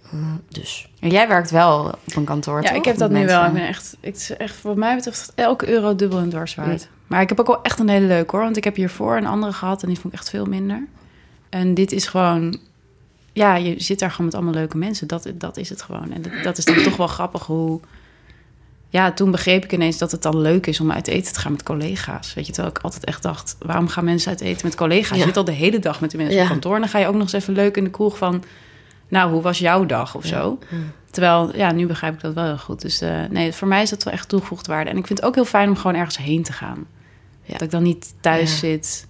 Speaker 4: Mm, Dus
Speaker 3: En jij werkt wel op een kantoor,
Speaker 2: Ja,
Speaker 3: toch?
Speaker 2: ik heb dat nu wel. Ik ben echt, ik, is echt, wat mij betreft, elke euro dubbel en dwars waard. Maar ik heb ook wel echt een hele leuke hoor. Want ik heb hiervoor een andere gehad en die vond ik echt veel minder. En dit is gewoon, ja, je zit daar gewoon met allemaal leuke mensen. Dat, dat is het gewoon. En dat, dat is dan toch wel grappig hoe. Ja, toen begreep ik ineens dat het dan leuk is om uit eten te gaan met collega's. Weet je, terwijl ik altijd echt dacht, waarom gaan mensen uit eten met collega's?
Speaker 4: Ja.
Speaker 2: Je zit al de hele dag met die mensen
Speaker 4: Ja.
Speaker 2: op kantoor. En dan ga je ook nog eens even leuk in de kroeg van, nou, hoe was jouw dag of zo? Terwijl, ja, nu begrijp ik dat wel heel goed. Dus eh, nee, voor mij is dat wel echt toegevoegde waarde. En ik vind het ook heel fijn om gewoon ergens heen te gaan. Dat ik dan niet thuis zit.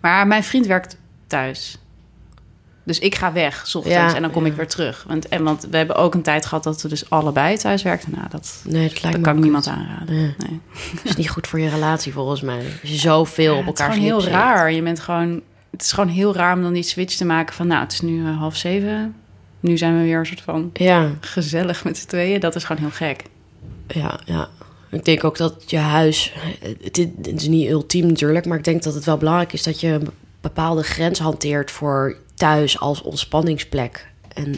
Speaker 2: Maar mijn vriend werkt thuis. Dus ik ga weg, s ochtends,
Speaker 4: Ja,
Speaker 2: en dan kom
Speaker 4: ja.
Speaker 2: ik weer terug. Want, en, want we hebben ook een tijd gehad dat we dus allebei thuis werkten. Nou, dat,
Speaker 4: nee, dat lijkt
Speaker 2: dat
Speaker 4: me
Speaker 2: kan ik niemand
Speaker 4: niet.
Speaker 2: aanraden.
Speaker 4: Nee.
Speaker 2: Nee.
Speaker 4: Dat is niet goed voor je relatie volgens mij. Als je zoveel
Speaker 2: Ja,
Speaker 4: op
Speaker 2: het is
Speaker 4: elkaar
Speaker 2: gewoon heel
Speaker 4: zit.
Speaker 2: raar. Je bent gewoon, het is gewoon heel raar om dan die switch te maken van... nou, het is nu eh, half zeven. nu zijn we weer een soort van
Speaker 4: Ja,
Speaker 2: gezellig met z'n tweeën. Dat is gewoon heel gek.
Speaker 4: ja, ja. Ik denk ook dat je huis... Het is, het is niet ultiem natuurlijk, maar ik denk dat het wel belangrijk is... dat je bepaalde grens hanteert voor thuis als ontspanningsplek. En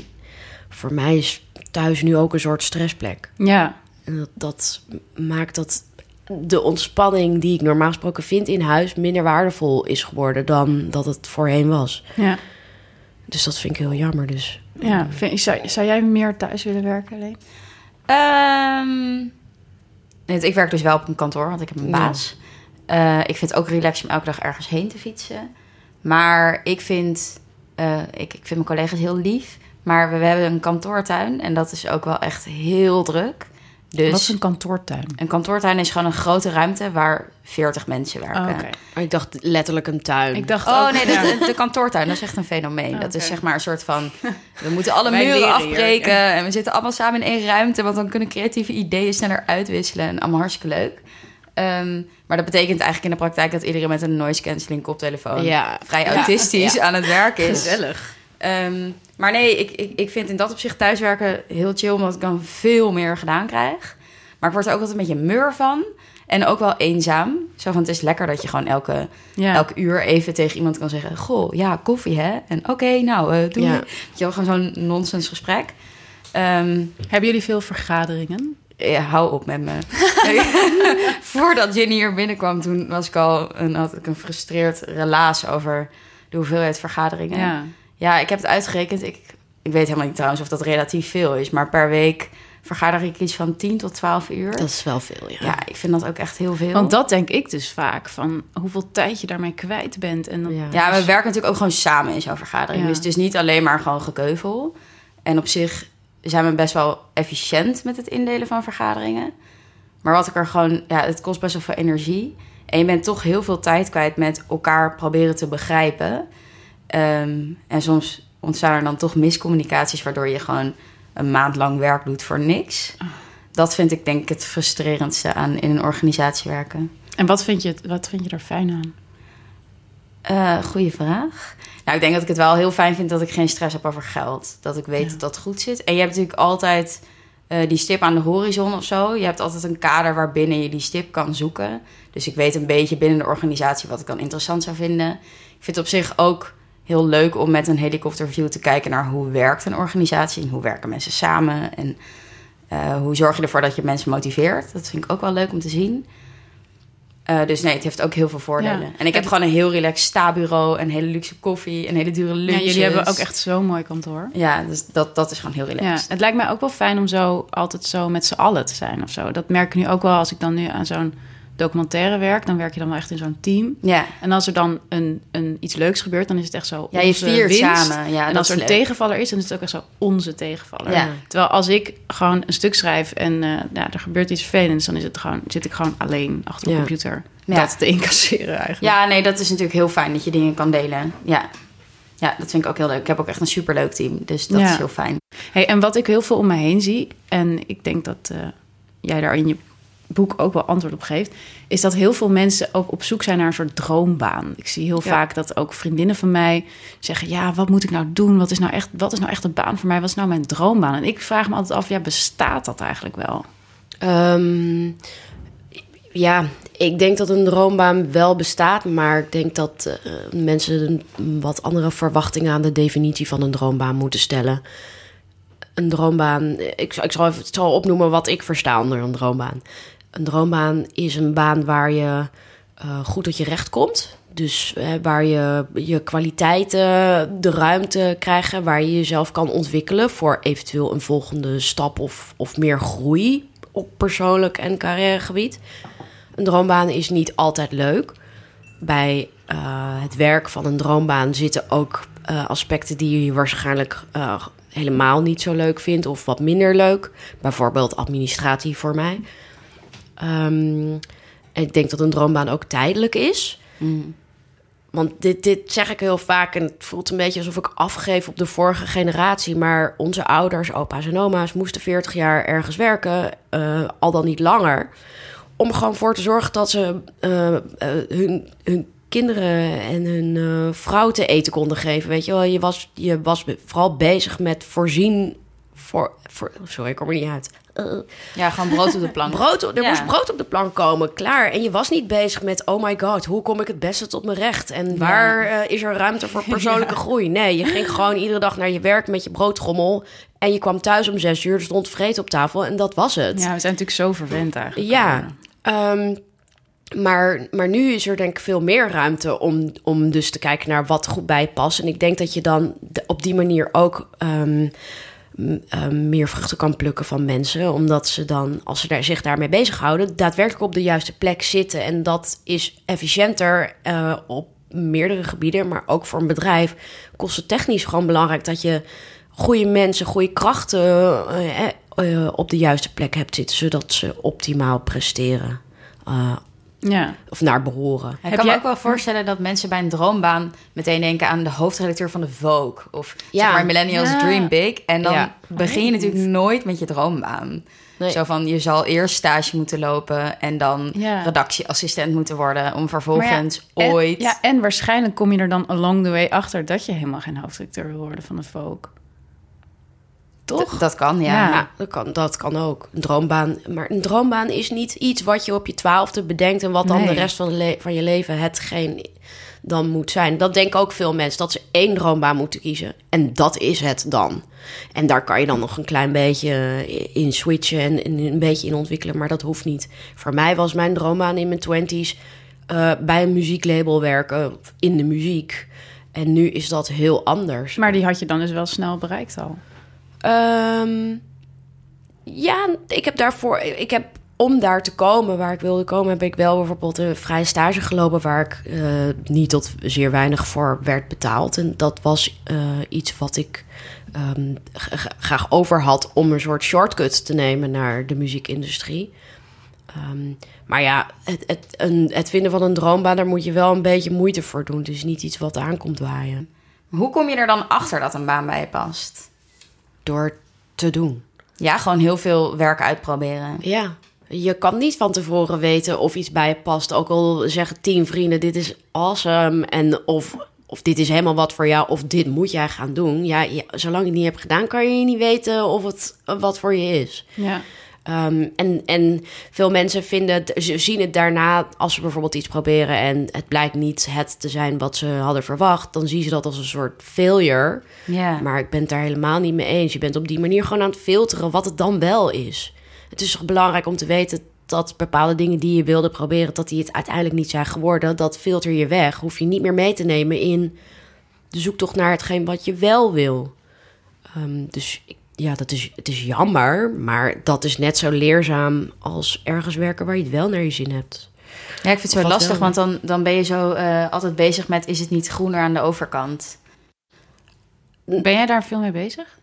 Speaker 4: voor mij is thuis nu ook een soort stressplek.
Speaker 2: Ja,
Speaker 4: En dat, dat maakt dat de ontspanning die ik normaal gesproken vind in huis... minder waardevol is geworden dan dat het voorheen was.
Speaker 2: ja.
Speaker 4: Dus dat vind ik heel jammer. Dus
Speaker 2: ja. Vind- zou, zou jij meer thuis willen werken, Leen?
Speaker 3: Ehm, nee, ik werk dus wel op een kantoor, want ik heb een
Speaker 4: Ja.
Speaker 3: baas. Eh, ik vind het ook relaxed om elke dag ergens heen te fietsen. Maar ik vind, eh, ik, ik vind mijn collega's heel lief. Maar we, we hebben een kantoortuin en dat is ook wel echt heel druk. Dus
Speaker 2: Wat is een kantoortuin?
Speaker 3: een kantoortuin is gewoon een grote ruimte waar 40 mensen werken.
Speaker 2: Oh, Oké.
Speaker 4: maar ik dacht letterlijk een tuin.
Speaker 2: Ik dacht
Speaker 3: Oh
Speaker 2: ook,
Speaker 3: nee,
Speaker 2: ja.
Speaker 3: de, de kantoortuin, dat is echt een fenomeen. Dat is zeg maar een soort van... We moeten alle muren afbreken...
Speaker 2: ja.
Speaker 3: en we zitten allemaal samen in één ruimte... want dan kunnen creatieve ideeën sneller uitwisselen... en allemaal hartstikke leuk. Ehm, maar dat betekent eigenlijk in de praktijk... dat iedereen met een noise cancelling koptelefoon...
Speaker 4: Ja.
Speaker 3: vrij
Speaker 4: Ja.
Speaker 3: autistisch
Speaker 4: Ja.
Speaker 3: aan het werk is.
Speaker 2: Gezellig.
Speaker 3: Ehm, maar nee, ik, ik, ik vind in dat opzicht thuiswerken heel chill... omdat ik dan veel meer gedaan krijg. Maar ik word er ook altijd een beetje mur van... En ook wel eenzaam. Zo van, het is lekker dat je gewoon elke
Speaker 2: Ja.
Speaker 3: elk uur even tegen iemand kan zeggen... Goh, ja, koffie, hè? En oké, nou, eh doe
Speaker 4: Ja.
Speaker 3: je. Weet je wel, gewoon zo'n nonsens gesprek. Ehm,
Speaker 2: Hebben jullie veel vergaderingen?
Speaker 3: Ja, hou op met me. Voordat Ginny hier binnenkwam, toen was ik al een, had ik een frustreerd relaas over de hoeveelheid vergaderingen.
Speaker 2: Ja.
Speaker 3: Ja, ik heb het uitgerekend. Ik, ik weet helemaal niet trouwens of dat relatief veel is. Maar per week vergader ik iets van 10 tot 12 uur.
Speaker 4: Dat is wel veel, ja.
Speaker 3: Ja, ik vind dat ook echt heel veel.
Speaker 2: Want dat denk ik dus vaak, van hoeveel tijd je daarmee kwijt bent. En dan,
Speaker 4: Ja.
Speaker 3: Ja, we werken natuurlijk ook gewoon samen in zo'n vergadering.
Speaker 2: Ja.
Speaker 3: Dus het is niet alleen maar gewoon gekeuvel. En op zich zijn we best wel efficiënt met het indelen van vergaderingen. Maar wat ik er gewoon... Ja, het kost best wel veel energie. En je bent toch heel veel tijd kwijt met elkaar proberen te begrijpen. Ehm, en soms ontstaan er dan toch miscommunicaties... waardoor je gewoon een maand lang werk doet voor niks. Dat vind ik denk ik het frustrerendste aan in een organisatie werken.
Speaker 2: En wat vind, je, wat vind je er fijn aan?
Speaker 3: Eh goeie vraag. Nou, ik denk dat ik het wel heel fijn vind dat ik geen stress heb over geld. Dat ik weet
Speaker 2: Ja.
Speaker 3: dat dat goed zit. En je hebt natuurlijk altijd eh, die stip aan de horizon of zo. Je hebt altijd een kader waarbinnen je die stip kan zoeken. Dus ik weet een beetje binnen de organisatie wat ik dan interessant zou vinden. Ik vind het op zich ook heel leuk om met een helikopterview te kijken naar hoe werkt een organisatie en hoe werken mensen samen. En eh, hoe zorg je ervoor dat je mensen motiveert. Dat vind ik ook wel leuk om te zien. Eh, dus nee, het heeft ook heel veel voordelen.
Speaker 2: Ja.
Speaker 3: En ik heb gewoon een heel relaxed sta-bureau, een hele luxe koffie, een hele dure lunch.
Speaker 2: Ja, jullie hebben ook echt zo'n mooi kantoor.
Speaker 3: Ja, dus dat, dat is gewoon heel
Speaker 2: Ja,
Speaker 3: relaxed.
Speaker 2: het lijkt mij ook wel fijn om zo altijd zo met z'n allen te zijn of zo. Dat merk ik nu ook wel als ik dan nu aan zo'n documentaire werk. Dan werk je dan wel echt in zo'n team.
Speaker 3: Ja,
Speaker 2: En als er dan een, een, iets leuks gebeurt, dan is het echt zo
Speaker 3: ja je
Speaker 2: onze
Speaker 3: viert
Speaker 2: winst.
Speaker 3: samen. Ja,
Speaker 2: en
Speaker 3: dat
Speaker 2: als er
Speaker 3: is
Speaker 2: een
Speaker 3: leuk.
Speaker 2: tegenvaller is, dan is het ook echt zo onze tegenvaller.
Speaker 3: Ja.
Speaker 2: Terwijl als ik gewoon een stuk schrijf en eh, ja, er gebeurt iets vervelends, dan is het gewoon, zit ik gewoon alleen achter de
Speaker 4: Ja.
Speaker 2: computer
Speaker 3: Ja.
Speaker 2: dat te incasseren eigenlijk.
Speaker 3: Ja, nee, dat is natuurlijk heel fijn dat je dingen kan delen. Ja. ja, dat vind ik ook heel leuk. Ik heb ook echt een superleuk team, dus dat
Speaker 2: Ja.
Speaker 3: is heel fijn.
Speaker 2: Hey, en wat ik heel veel om me heen zie, en ik denk dat eh, jij daar in je boek ook wel antwoord op geeft, is dat heel veel mensen ook op zoek zijn naar een soort droombaan. Ik zie heel
Speaker 4: Ja.
Speaker 2: vaak dat ook vriendinnen van mij zeggen: Ja, wat moet ik nou doen? Wat is nou echt, wat is nou echt de baan voor mij? Wat is nou mijn droombaan? En ik vraag me altijd af: ja, bestaat dat eigenlijk wel?
Speaker 4: Ehm, ja, ik denk dat een droombaan wel bestaat, maar ik denk dat eh, mensen een wat andere verwachtingen aan de definitie van een droombaan moeten stellen. Een droombaan, ik, zal- ik zal even ik zal opnoemen wat ik versta onder een droombaan. Een droombaan is een baan waar je eh, goed tot je recht komt. Dus eh, waar je je kwaliteiten de ruimte krijgen, waar je jezelf kan ontwikkelen voor eventueel een volgende stap of, of meer groei op persoonlijk en carrièregebied. Een droombaan is niet altijd leuk. Bij eh, het werk van een droombaan zitten ook aspecten die je waarschijnlijk helemaal niet zo leuk vindt of wat minder leuk. Bijvoorbeeld administratie voor mij. En ik denk dat een droombaan ook tijdelijk is.
Speaker 3: Mm.
Speaker 4: Want dit, dit zeg ik heel vaak en het voelt een beetje alsof ik afgeef op de vorige generatie. Maar onze ouders, opa's en oma's moesten 40 jaar ergens werken, eh, al dan niet langer. Om gewoon voor te zorgen dat ze eh, eh, hun, hun kinderen en hun vrouw te eten konden geven. Weet je wel, je was, je was vooral bezig met voorzien. Voor, voor, sorry, ik kom er niet uit.
Speaker 3: Ja, gewoon brood op de plank.
Speaker 4: brood, er
Speaker 3: Ja.
Speaker 4: moest brood op de plank komen, klaar. En je was niet bezig met, oh my god, hoe kom ik het beste tot mijn recht? En waar eh, is er ruimte voor persoonlijke groei? Nee, je ging gewoon iedere dag naar je werk met je broodtrommel. En je kwam thuis om zes uur, er stond vreten op tafel en dat was het.
Speaker 2: Ja, we zijn natuurlijk zo verwend eigenlijk.
Speaker 4: Ja, ehm, maar, maar nu is er denk ik veel meer ruimte om, om dus te kijken naar wat goed bij past. En ik denk dat je dan op die manier ook ehm, ehm, meer vruchten kan plukken van mensen. Omdat ze dan, als ze daar, zich daarmee bezighouden, daadwerkelijk op de juiste plek zitten. En dat is efficiënter eh, op meerdere gebieden. Maar ook voor een bedrijf kost het technisch gewoon belangrijk dat je goede mensen, goede krachten eh, eh, eh, op de juiste plek hebt zitten, zodat ze optimaal presteren.
Speaker 2: Ja.
Speaker 4: of naar behoren.
Speaker 3: Ik kan
Speaker 2: jij-
Speaker 3: me ook wel voorstellen dat mensen bij een droombaan meteen denken aan de hoofdredacteur van de Vogue. Of
Speaker 4: Ja.
Speaker 3: zeg maar Millennials
Speaker 2: Ja.
Speaker 3: Dream Big. En dan
Speaker 4: Ja.
Speaker 3: begin je natuurlijk nooit met je droombaan.
Speaker 4: Nee.
Speaker 3: Zo van, je zal eerst stage moeten lopen en dan
Speaker 2: Ja.
Speaker 3: redactieassistent moeten worden. Om vervolgens
Speaker 2: en-
Speaker 3: ooit...
Speaker 2: ja, en waarschijnlijk kom je er dan along the way achter dat je helemaal geen hoofdredacteur wil worden van de Vogue. Toch?
Speaker 3: D- Dat kan, ja.
Speaker 2: Ja.
Speaker 4: Ja, dat kan, dat kan ook. Een droombaan. Maar een droombaan is niet iets wat je op je twaalfde bedenkt... en wat dan
Speaker 2: Nee.
Speaker 4: de rest van, de van je leven hetgeen dan moet zijn. Dat denken ook veel mensen, dat ze één droombaan moeten kiezen. En dat is het dan. En daar kan je dan nog een klein beetje in switchen... en, en een beetje in ontwikkelen, maar dat hoeft niet. Voor mij was mijn droombaan in mijn twenties... eh, bij een muzieklabel werken, in de muziek... En nu is dat heel anders.
Speaker 2: Maar die had je dan dus wel snel bereikt al.
Speaker 4: Ehm, ja, ik heb daarvoor. Ik heb om daar te komen waar ik wilde komen, heb ik wel bijvoorbeeld een vrije stage gelopen waar ik eh, niet tot zeer weinig voor werd betaald. En dat was eh, iets wat ik ehm, graag over had om een soort shortcut te nemen naar de muziekindustrie. Ehm, maar ja, het, het, een, het vinden van een droombaan, daar moet je wel een beetje moeite voor doen. Is niet iets wat aankomt waaien.
Speaker 3: Hoe kom je er dan achter dat een baan bij je past?
Speaker 4: Door te doen.
Speaker 3: Ja, gewoon heel veel werk uitproberen.
Speaker 4: Ja, je kan niet van tevoren weten of iets bij je past. Ook al zeggen tien vrienden, dit is awesome. En of, of dit is helemaal wat voor jou, of dit moet jij gaan doen. Ja, ja, zolang je het niet hebt gedaan, kan je niet weten of het wat voor je is.
Speaker 2: Ja.
Speaker 4: Ehm, en, en veel mensen vinden het, zien het daarna, als ze bijvoorbeeld iets proberen en het blijkt niet het te zijn wat ze hadden verwacht, dan zien ze dat als een soort failure. Maar ik ben het daar helemaal niet mee eens. Je bent op die manier gewoon aan het filteren wat het dan wel is. Het is belangrijk om te weten dat bepaalde dingen die je wilde proberen, dat die het uiteindelijk niet zijn geworden. Dat filter je weg. Hoef je niet meer mee te nemen in de zoektocht naar hetgeen wat je wel wil. Ehm, dus ik- ja, dat is, het is jammer, maar dat is net zo leerzaam als ergens werken waar je het wel naar je zin hebt.
Speaker 3: Ja, ik vind het zo lastig, want dan, dan ben je zo eh, altijd bezig met... is het niet groener aan de overkant?
Speaker 2: Ben jij daar veel mee bezig?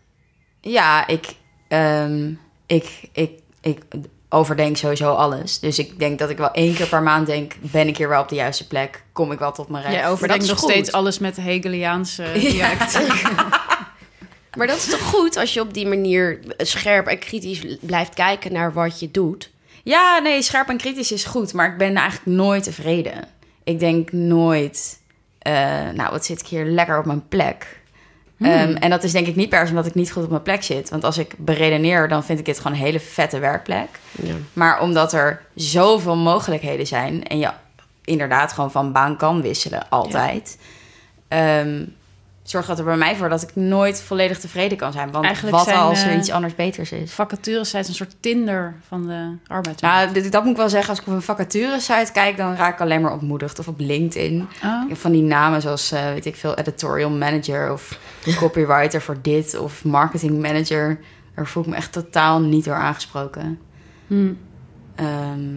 Speaker 3: Ja, ik, ehm, ik, ik, ik overdenk sowieso alles. Dus ik denk dat ik wel één keer per maand denk... ben ik hier wel op de juiste plek? Kom ik wel tot mijn recht?
Speaker 2: Jij overdenkt nog
Speaker 4: goed.
Speaker 2: steeds alles met Hegeliaanse dialect.
Speaker 4: Maar dat is toch goed als je op die manier scherp en kritisch blijft kijken naar wat je doet.
Speaker 3: Ja, nee, scherp en kritisch is goed, maar ik ben eigenlijk nooit tevreden. Ik denk nooit, eh, nou, wat zit ik hier lekker op mijn plek. Ehm, en dat is denk ik niet per se omdat ik niet goed op mijn plek zit. Want als ik beredeneer, dan vind ik dit gewoon een hele vette werkplek.
Speaker 4: Ja.
Speaker 3: Maar omdat er zoveel mogelijkheden zijn en je inderdaad gewoon van baan kan wisselen, altijd. ehm, zorgt dat er bij mij voor dat ik nooit volledig tevreden kan zijn. Want
Speaker 2: Eigenlijk
Speaker 3: wat
Speaker 2: zijn,
Speaker 3: als er
Speaker 2: eh,
Speaker 3: iets anders beters is?
Speaker 2: Vacatures zijn een soort Tinder van de arbeidsmarkt.
Speaker 3: Nou, dit- dat moet ik wel zeggen. Als ik op een vacature-site kijk, dan raak ik alleen maar ontmoedigd. Of op LinkedIn.
Speaker 2: Oh.
Speaker 3: Van die namen zoals, eh, weet ik veel, editorial manager of copywriter voor dit of marketing manager. Daar voel ik me echt totaal niet door aangesproken.
Speaker 2: Hm.
Speaker 3: Ehm,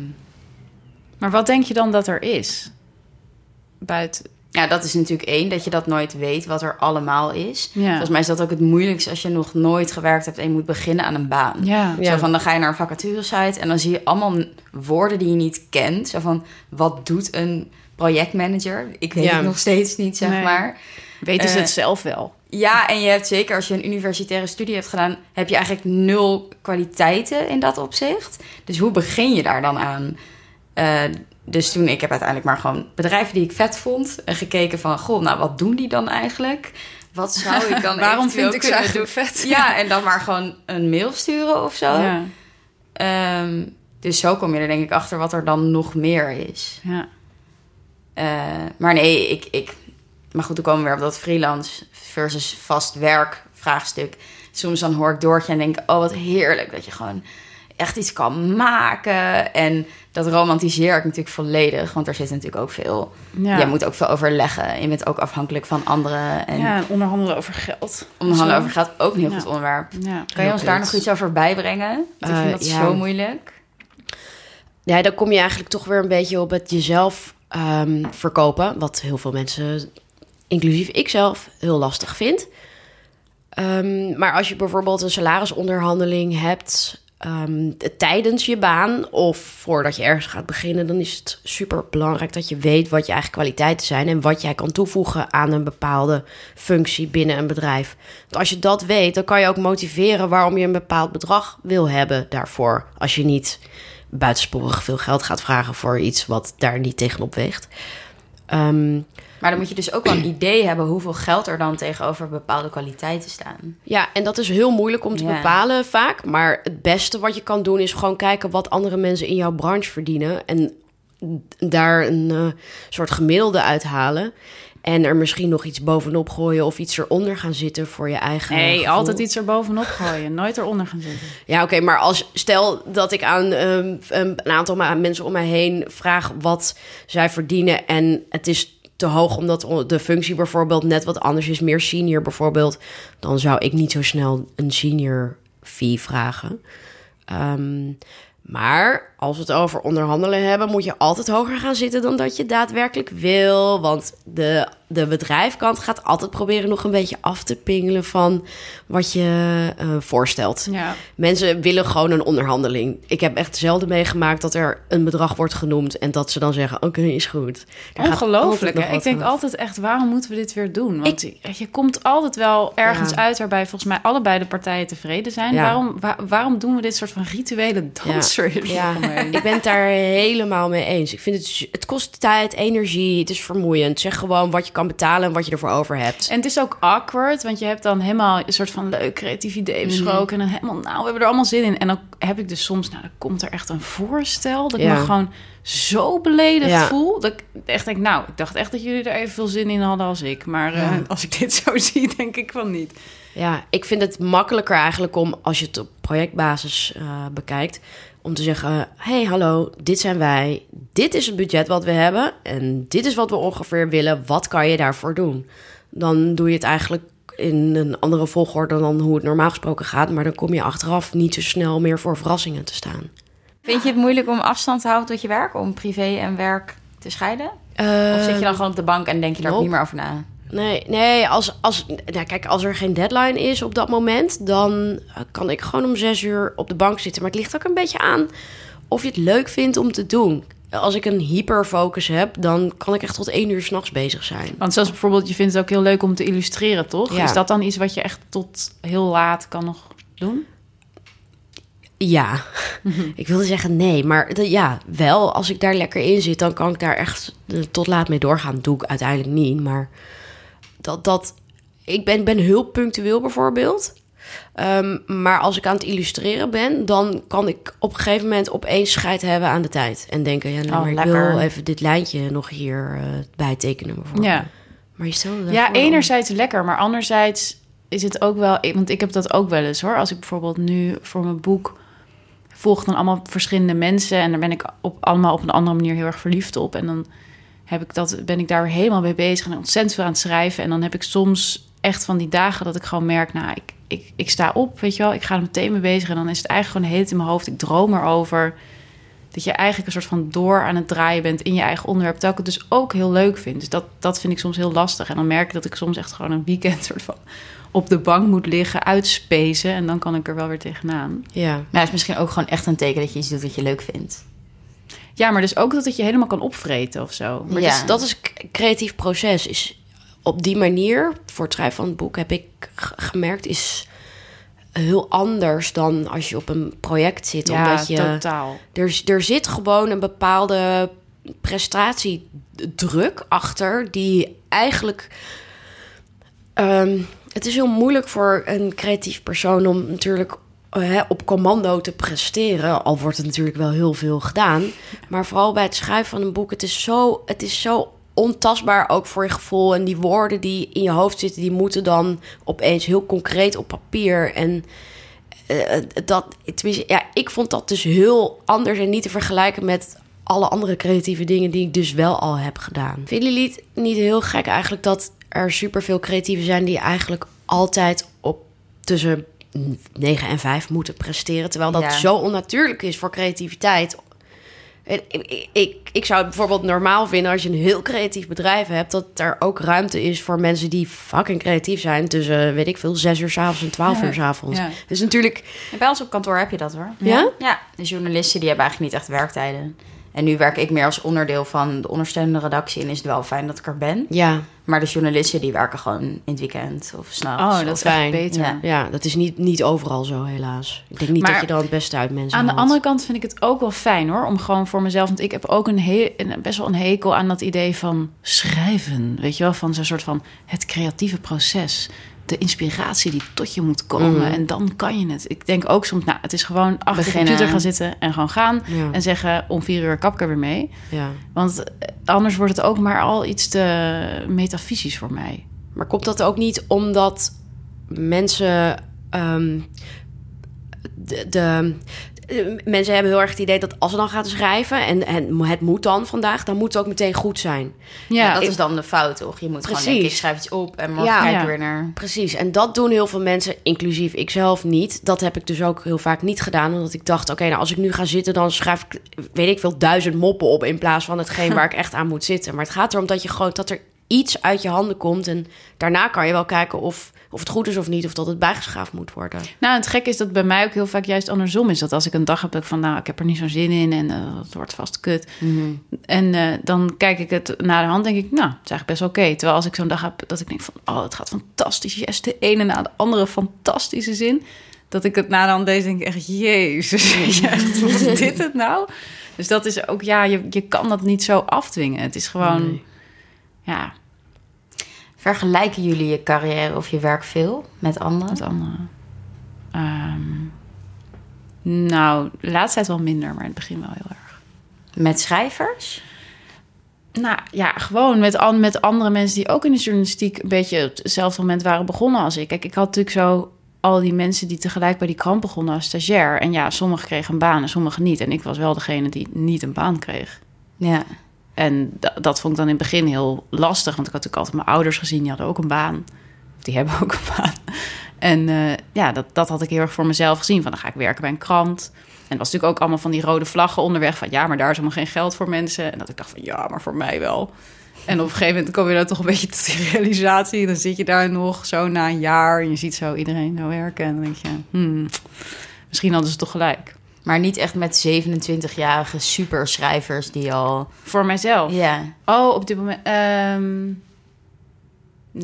Speaker 2: Maar wat denk je dan dat er is? Buiten.
Speaker 3: Ja, dat is natuurlijk één, dat je dat nooit weet wat er allemaal is.
Speaker 2: Ja.
Speaker 3: Volgens mij is dat ook het moeilijkste als je nog nooit gewerkt hebt en je moet beginnen aan een baan.
Speaker 2: Ja.
Speaker 4: Ja.
Speaker 3: Zo van, dan ga je naar een vacaturesite en dan zie je allemaal woorden die je niet kent. Zo van, wat doet een projectmanager? Ik weet
Speaker 4: Ja.
Speaker 3: het nog steeds niet, zeg
Speaker 2: Nee.
Speaker 3: maar.
Speaker 2: Weten ze
Speaker 3: Eh,
Speaker 2: het zelf wel?
Speaker 3: Ja, en je hebt zeker als je een universitaire studie hebt gedaan, heb je eigenlijk nul kwaliteiten in dat opzicht. Dus hoe begin je daar dan aan? Eh, dus toen, ik heb uiteindelijk maar gewoon bedrijven die ik vet vond. En gekeken van, goh, nou wat doen die dan eigenlijk? Wat zou ik dan
Speaker 2: Waarom vind ik ze eigenlijk vet?
Speaker 3: Ja, en dan maar gewoon een mail sturen of zo.
Speaker 2: Ja.
Speaker 3: Ehm, dus zo kom je er denk ik achter wat er dan nog meer is.
Speaker 2: ja.
Speaker 3: Eh, maar nee, ik, ik... Maar goed, dan komen we weer op dat freelance versus vast werk vraagstuk. Soms dan hoor ik Doortje en denk oh wat heerlijk dat je gewoon echt iets kan maken. En dat romantiseer ik natuurlijk volledig, want er zit natuurlijk ook veel...
Speaker 2: Ja.
Speaker 3: Jij moet ook veel overleggen. Je bent ook afhankelijk van anderen. En
Speaker 2: ja, en onderhandelen over geld.
Speaker 3: onderhandelen
Speaker 2: Zo.
Speaker 3: over gaat ook een heel
Speaker 2: Ja.
Speaker 3: goed onderwerp.
Speaker 2: Ja.
Speaker 3: Kan je ons daar nog iets over bijbrengen? Want ik
Speaker 4: Eh,
Speaker 3: vind dat
Speaker 4: ja.
Speaker 3: zo moeilijk.
Speaker 4: Ja, dan kom je eigenlijk toch weer een beetje op het jezelf ehm, verkopen. Wat heel veel mensen, inclusief ikzelf, heel lastig vind. Ehm, maar als je bijvoorbeeld een salarisonderhandeling hebt ehm, tijdens je baan of voordat je ergens gaat beginnen, dan is het super belangrijk dat je weet wat je eigen kwaliteiten zijn en wat jij kan toevoegen aan een bepaalde functie binnen een bedrijf. Als je dat weet, dan kan je ook motiveren waarom je een bepaald bedrag wil hebben daarvoor. Als je niet buitensporig veel geld gaat vragen voor iets wat daar niet tegenop weegt. Ehm,
Speaker 3: Maar dan moet je dus ook wel een idee hebben hoeveel geld er dan tegenover bepaalde kwaliteiten staan.
Speaker 4: Ja, en dat is heel moeilijk om te
Speaker 3: Ja.
Speaker 4: bepalen vaak. Maar het beste wat je kan doen is gewoon kijken wat andere mensen in jouw branche verdienen. En daar een eh, soort gemiddelde uithalen. En er misschien nog iets bovenop gooien of iets eronder gaan zitten voor je eigen.
Speaker 2: Nee,
Speaker 4: gevoel.
Speaker 2: altijd iets er bovenop gooien. Nooit eronder gaan zitten.
Speaker 4: Ja, oké, maar als stel dat ik aan ehm, een aantal mensen om mij heen vraag wat zij verdienen en het is te hoog omdat de functie bijvoorbeeld net wat anders is, meer senior bijvoorbeeld, dan zou ik niet zo snel een senior fee vragen. Ehm, maar als we het over onderhandelen hebben, moet je altijd hoger gaan zitten dan dat je daadwerkelijk wil. Want de, de bedrijfkant gaat altijd proberen nog een beetje af te pingelen van wat je eh, voorstelt.
Speaker 2: Ja.
Speaker 4: Mensen willen gewoon een onderhandeling. Ik heb echt zelden meegemaakt dat er een bedrag wordt genoemd en dat ze dan zeggen: Oké, is goed. Altijd
Speaker 2: Ongelooflijk. hè? Ik denk altijd echt, waarom moeten we dit weer doen? Want je komt altijd wel ergens
Speaker 4: Ja.
Speaker 2: uit waarbij volgens mij allebei de partijen tevreden zijn.
Speaker 4: Ja.
Speaker 2: Waarom, wa- waarom doen we dit soort van rituele danser?
Speaker 4: Ja, ik ben het daar helemaal mee eens. Ik vind het, het kost tijd, energie, het is vermoeiend. Zeg gewoon wat je kan betalen en wat je ervoor over hebt.
Speaker 2: En het is ook awkward, want je hebt dan helemaal een soort van leuk creatief idee besproken. En dan helemaal, nou, we hebben er allemaal zin in. En dan heb ik dus soms, nou, dan komt er echt een voorstel dat ik me gewoon zo beledigd
Speaker 4: Ja.
Speaker 2: voel. Dat ik echt denk, nou, ik dacht echt dat jullie er evenveel zin in hadden als ik. Maar eh, als ik dit zo zie, denk ik van niet.
Speaker 4: Ja, ik vind het makkelijker eigenlijk om, als je het op projectbasis eh, bekijkt, om te zeggen: hey, hallo, dit zijn wij. Dit is het budget wat we hebben. En dit is wat we ongeveer willen. Wat kan je daarvoor doen? Dan doe je het eigenlijk in een andere volgorde dan hoe het normaal gesproken gaat. Maar dan kom je achteraf niet zo snel meer voor verrassingen te staan.
Speaker 3: Vind je het moeilijk om afstand te houden tot je werk? Om privé en werk te scheiden? Of zit je dan gewoon op de bank en denk je daar ook
Speaker 4: nope.
Speaker 3: niet meer over na?
Speaker 4: Nee, nee als, als, nou kijk, als er geen deadline is op dat moment, dan eh, kan ik gewoon om zes uur op de bank zitten. Maar het ligt ook een beetje aan of je het leuk vindt om te doen. Als ik een hyperfocus heb, dan kan ik echt tot één uur s'nachts bezig zijn.
Speaker 2: Want zoals bijvoorbeeld, je vindt het ook heel leuk om te illustreren, toch?
Speaker 4: Ja.
Speaker 2: Is dat dan iets wat je echt tot heel laat kan nog doen?
Speaker 4: Ja, ik wilde zeggen nee, maar ja, wel. Als ik daar lekker in zit, dan kan ik daar echt eh, tot laat mee doorgaan. Doe ik uiteindelijk niet, maar dat, dat ik ben, ben heel punctueel bijvoorbeeld. Ehm, maar als ik aan het illustreren ben, dan kan ik op een gegeven moment opeens scheid hebben aan de tijd. En denken, ja, nou,
Speaker 3: Oh,
Speaker 4: maar ik
Speaker 3: lekker.
Speaker 4: wil even dit lijntje nog hier eh bijtekenen bijvoorbeeld.
Speaker 2: Ja.
Speaker 4: Maar je stelde
Speaker 2: Ja, enerzijds lekker, maar anderzijds is het ook wel... Want ik heb dat ook wel eens hoor. Als ik bijvoorbeeld nu voor mijn boek volg dan allemaal verschillende mensen... en daar ben ik op, allemaal op een andere manier heel erg verliefd op. En dan heb ik dat, ben ik daar weer helemaal mee bezig en ontzettend veel aan het schrijven. En dan heb ik soms echt van die dagen dat ik gewoon merk... nou, ik, ik, ik sta op, weet je wel, ik ga er meteen mee bezig... en dan is het eigenlijk gewoon tijd in mijn hoofd. Ik droom erover dat je eigenlijk een soort van door aan het draaien bent in je eigen onderwerp. Terwijl ik het dus ook heel leuk vind. Dus dat, dat vind ik soms heel lastig. En dan merk ik dat ik soms echt gewoon een weekend soort van op de bank moet liggen, uitspezen. En dan kan ik er wel weer tegenaan.
Speaker 4: Ja,
Speaker 3: Maar het is misschien ook gewoon echt een teken dat je iets doet wat je leuk vindt.
Speaker 2: Ja, maar dus ook dat het je helemaal kan opvreten of zo.
Speaker 4: Maar
Speaker 3: Ja.
Speaker 4: dus dat is creatief proces. Is op die manier, voor het schrijven van het boek, heb ik gemerkt, is heel anders dan als je op een project zit.
Speaker 2: Ja,
Speaker 4: omdat je,
Speaker 2: totaal.
Speaker 4: er, er zit gewoon een bepaalde prestatiedruk achter die eigenlijk. ehm, het is heel moeilijk voor een creatief persoon om natuurlijk op commando te presteren. Al wordt het natuurlijk wel heel veel gedaan. Maar vooral bij het schrijven van een boek, het is zo, het is zo ontastbaar ook voor je gevoel. En die woorden die in je hoofd zitten, die moeten dan opeens heel concreet op papier. En eh, dat, ja, ik vond dat dus heel anders en niet te vergelijken met alle andere creatieve dingen die ik dus wel al heb gedaan. Vinden jullie het niet heel gek eigenlijk dat er superveel creatieven zijn die eigenlijk altijd op tussen 9 en 5 moeten presteren, terwijl dat
Speaker 3: Ja.
Speaker 4: zo onnatuurlijk is voor creativiteit. En Ik, ik, ik, ik zou het bijvoorbeeld normaal vinden als je een heel creatief bedrijf hebt, dat er ook ruimte is voor mensen die fucking creatief zijn tussen, weet ik veel, 6 uur 's avonds en 12
Speaker 3: Ja.
Speaker 4: uur 's avonds.
Speaker 3: Ja.
Speaker 4: Dus natuurlijk,
Speaker 3: En Bij ons op kantoor heb je dat hoor.
Speaker 4: Ja?
Speaker 3: Ja, de journalisten die hebben eigenlijk niet echt werktijden. En nu werk ik meer als onderdeel van de ondersteunende redactie en is het wel fijn dat ik er ben.
Speaker 4: ja,
Speaker 3: Maar de journalisten die werken gewoon in het weekend of s'nachts.
Speaker 2: Oh, dat is
Speaker 4: fijn.
Speaker 2: beter.
Speaker 3: Ja.
Speaker 4: ja, dat is niet, niet overal zo helaas. Ik denk niet
Speaker 2: Maar
Speaker 4: dat je dan het beste uit mensen
Speaker 2: Aan de andere kant vind ik het ook wel fijn hoor, om gewoon voor mezelf. Want ik heb ook een heel, een- best wel een hekel aan dat idee van schrijven. Weet je wel, van zo'n soort van het creatieve proces. De inspiratie die tot je moet komen.
Speaker 4: Mhm.
Speaker 2: En dan kan je het. Ik denk ook soms, nou, het is gewoon achter de computer gaan zitten en gewoon gaan.
Speaker 4: Ja.
Speaker 2: En zeggen om vier uur kap ik er weer mee.
Speaker 4: Ja.
Speaker 2: Want eh, anders wordt het ook maar al iets te metafysisch voor mij.
Speaker 4: Maar komt dat ook niet omdat mensen. ehm, de, de- mensen hebben heel erg het idee dat als ze dan gaan schrijven en, en het moet dan vandaag, dan moet het ook meteen goed zijn.
Speaker 3: Ja, dat
Speaker 4: ik-
Speaker 3: is dan de fout, toch? Je moet gewoon denken, ik schrijf iets op en morgen
Speaker 4: Ja.
Speaker 3: kijk ik
Speaker 2: Ja.
Speaker 3: weer naar...
Speaker 4: Precies, en dat doen heel veel mensen, inclusief ikzelf niet. Dat heb ik dus ook heel vaak niet gedaan, omdat ik dacht: oké, nou als ik nu ga zitten, dan schrijf ik, weet ik veel, duizend moppen op in plaats van hetgeen waar ik echt aan moet zitten. Maar het gaat erom dat je gewoon dat er iets uit je handen komt en daarna kan je wel kijken of, of het goed is of niet, of dat het bijgeschaafd moet worden.
Speaker 2: Nou, het gekke is dat bij mij ook heel vaak juist andersom is. Dat als ik een dag heb dat ik van, nou, ik heb er niet zo'n zin in en eh, het wordt vast kut. En eh, dan kijk ik het naar de hand, denk ik, nou, het is eigenlijk best oké. Terwijl als ik zo'n dag heb dat ik denk van, oh, het gaat fantastisch. Yes, de ene na de andere fantastische zin. Dat ik het na de hand lees, denk ik echt, jezus, echt, was dit het nou? Dus dat is ook, ja, je, je kan dat niet zo afdwingen. Het is gewoon,
Speaker 4: Nee.
Speaker 2: ja,
Speaker 3: Vergelijken jullie je carrière of je werk veel met anderen?
Speaker 2: met anderen. Ehm, nou, de laatste tijd wel minder, maar in het begin wel heel erg.
Speaker 3: Met schrijvers?
Speaker 2: Nou ja, gewoon met, an- met andere mensen die ook in de journalistiek een beetje op hetzelfde moment waren begonnen als ik. Kijk, ik had natuurlijk zo al die mensen die tegelijk bij die krant begonnen als stagiair. En ja, sommigen kregen een baan en sommigen niet. En ik was wel degene die niet een baan kreeg.
Speaker 3: Ja.
Speaker 2: En da- dat vond ik dan in het begin heel lastig. Want ik had natuurlijk altijd mijn ouders gezien, die hadden ook een baan. Die hebben ook een baan. En eh, ja, dat, dat had ik heel erg voor mezelf gezien. Van dan ga ik werken bij een krant. En was natuurlijk ook allemaal van die rode vlaggen onderweg. Van ja, maar daar is helemaal geen geld voor mensen. En dat ik dacht van ja, maar voor mij wel. En op een gegeven moment kom je dan toch een beetje tot die realisatie. Dan zit je daar nog zo na een jaar. En je ziet zo iedereen zo werken. En dan denk je, hmm, misschien hadden ze toch gelijk.
Speaker 3: Maar niet echt met 27-jarige superschrijvers die al...
Speaker 2: Voor mijzelf.
Speaker 3: Ja,
Speaker 2: Oh, op dit moment. ehm,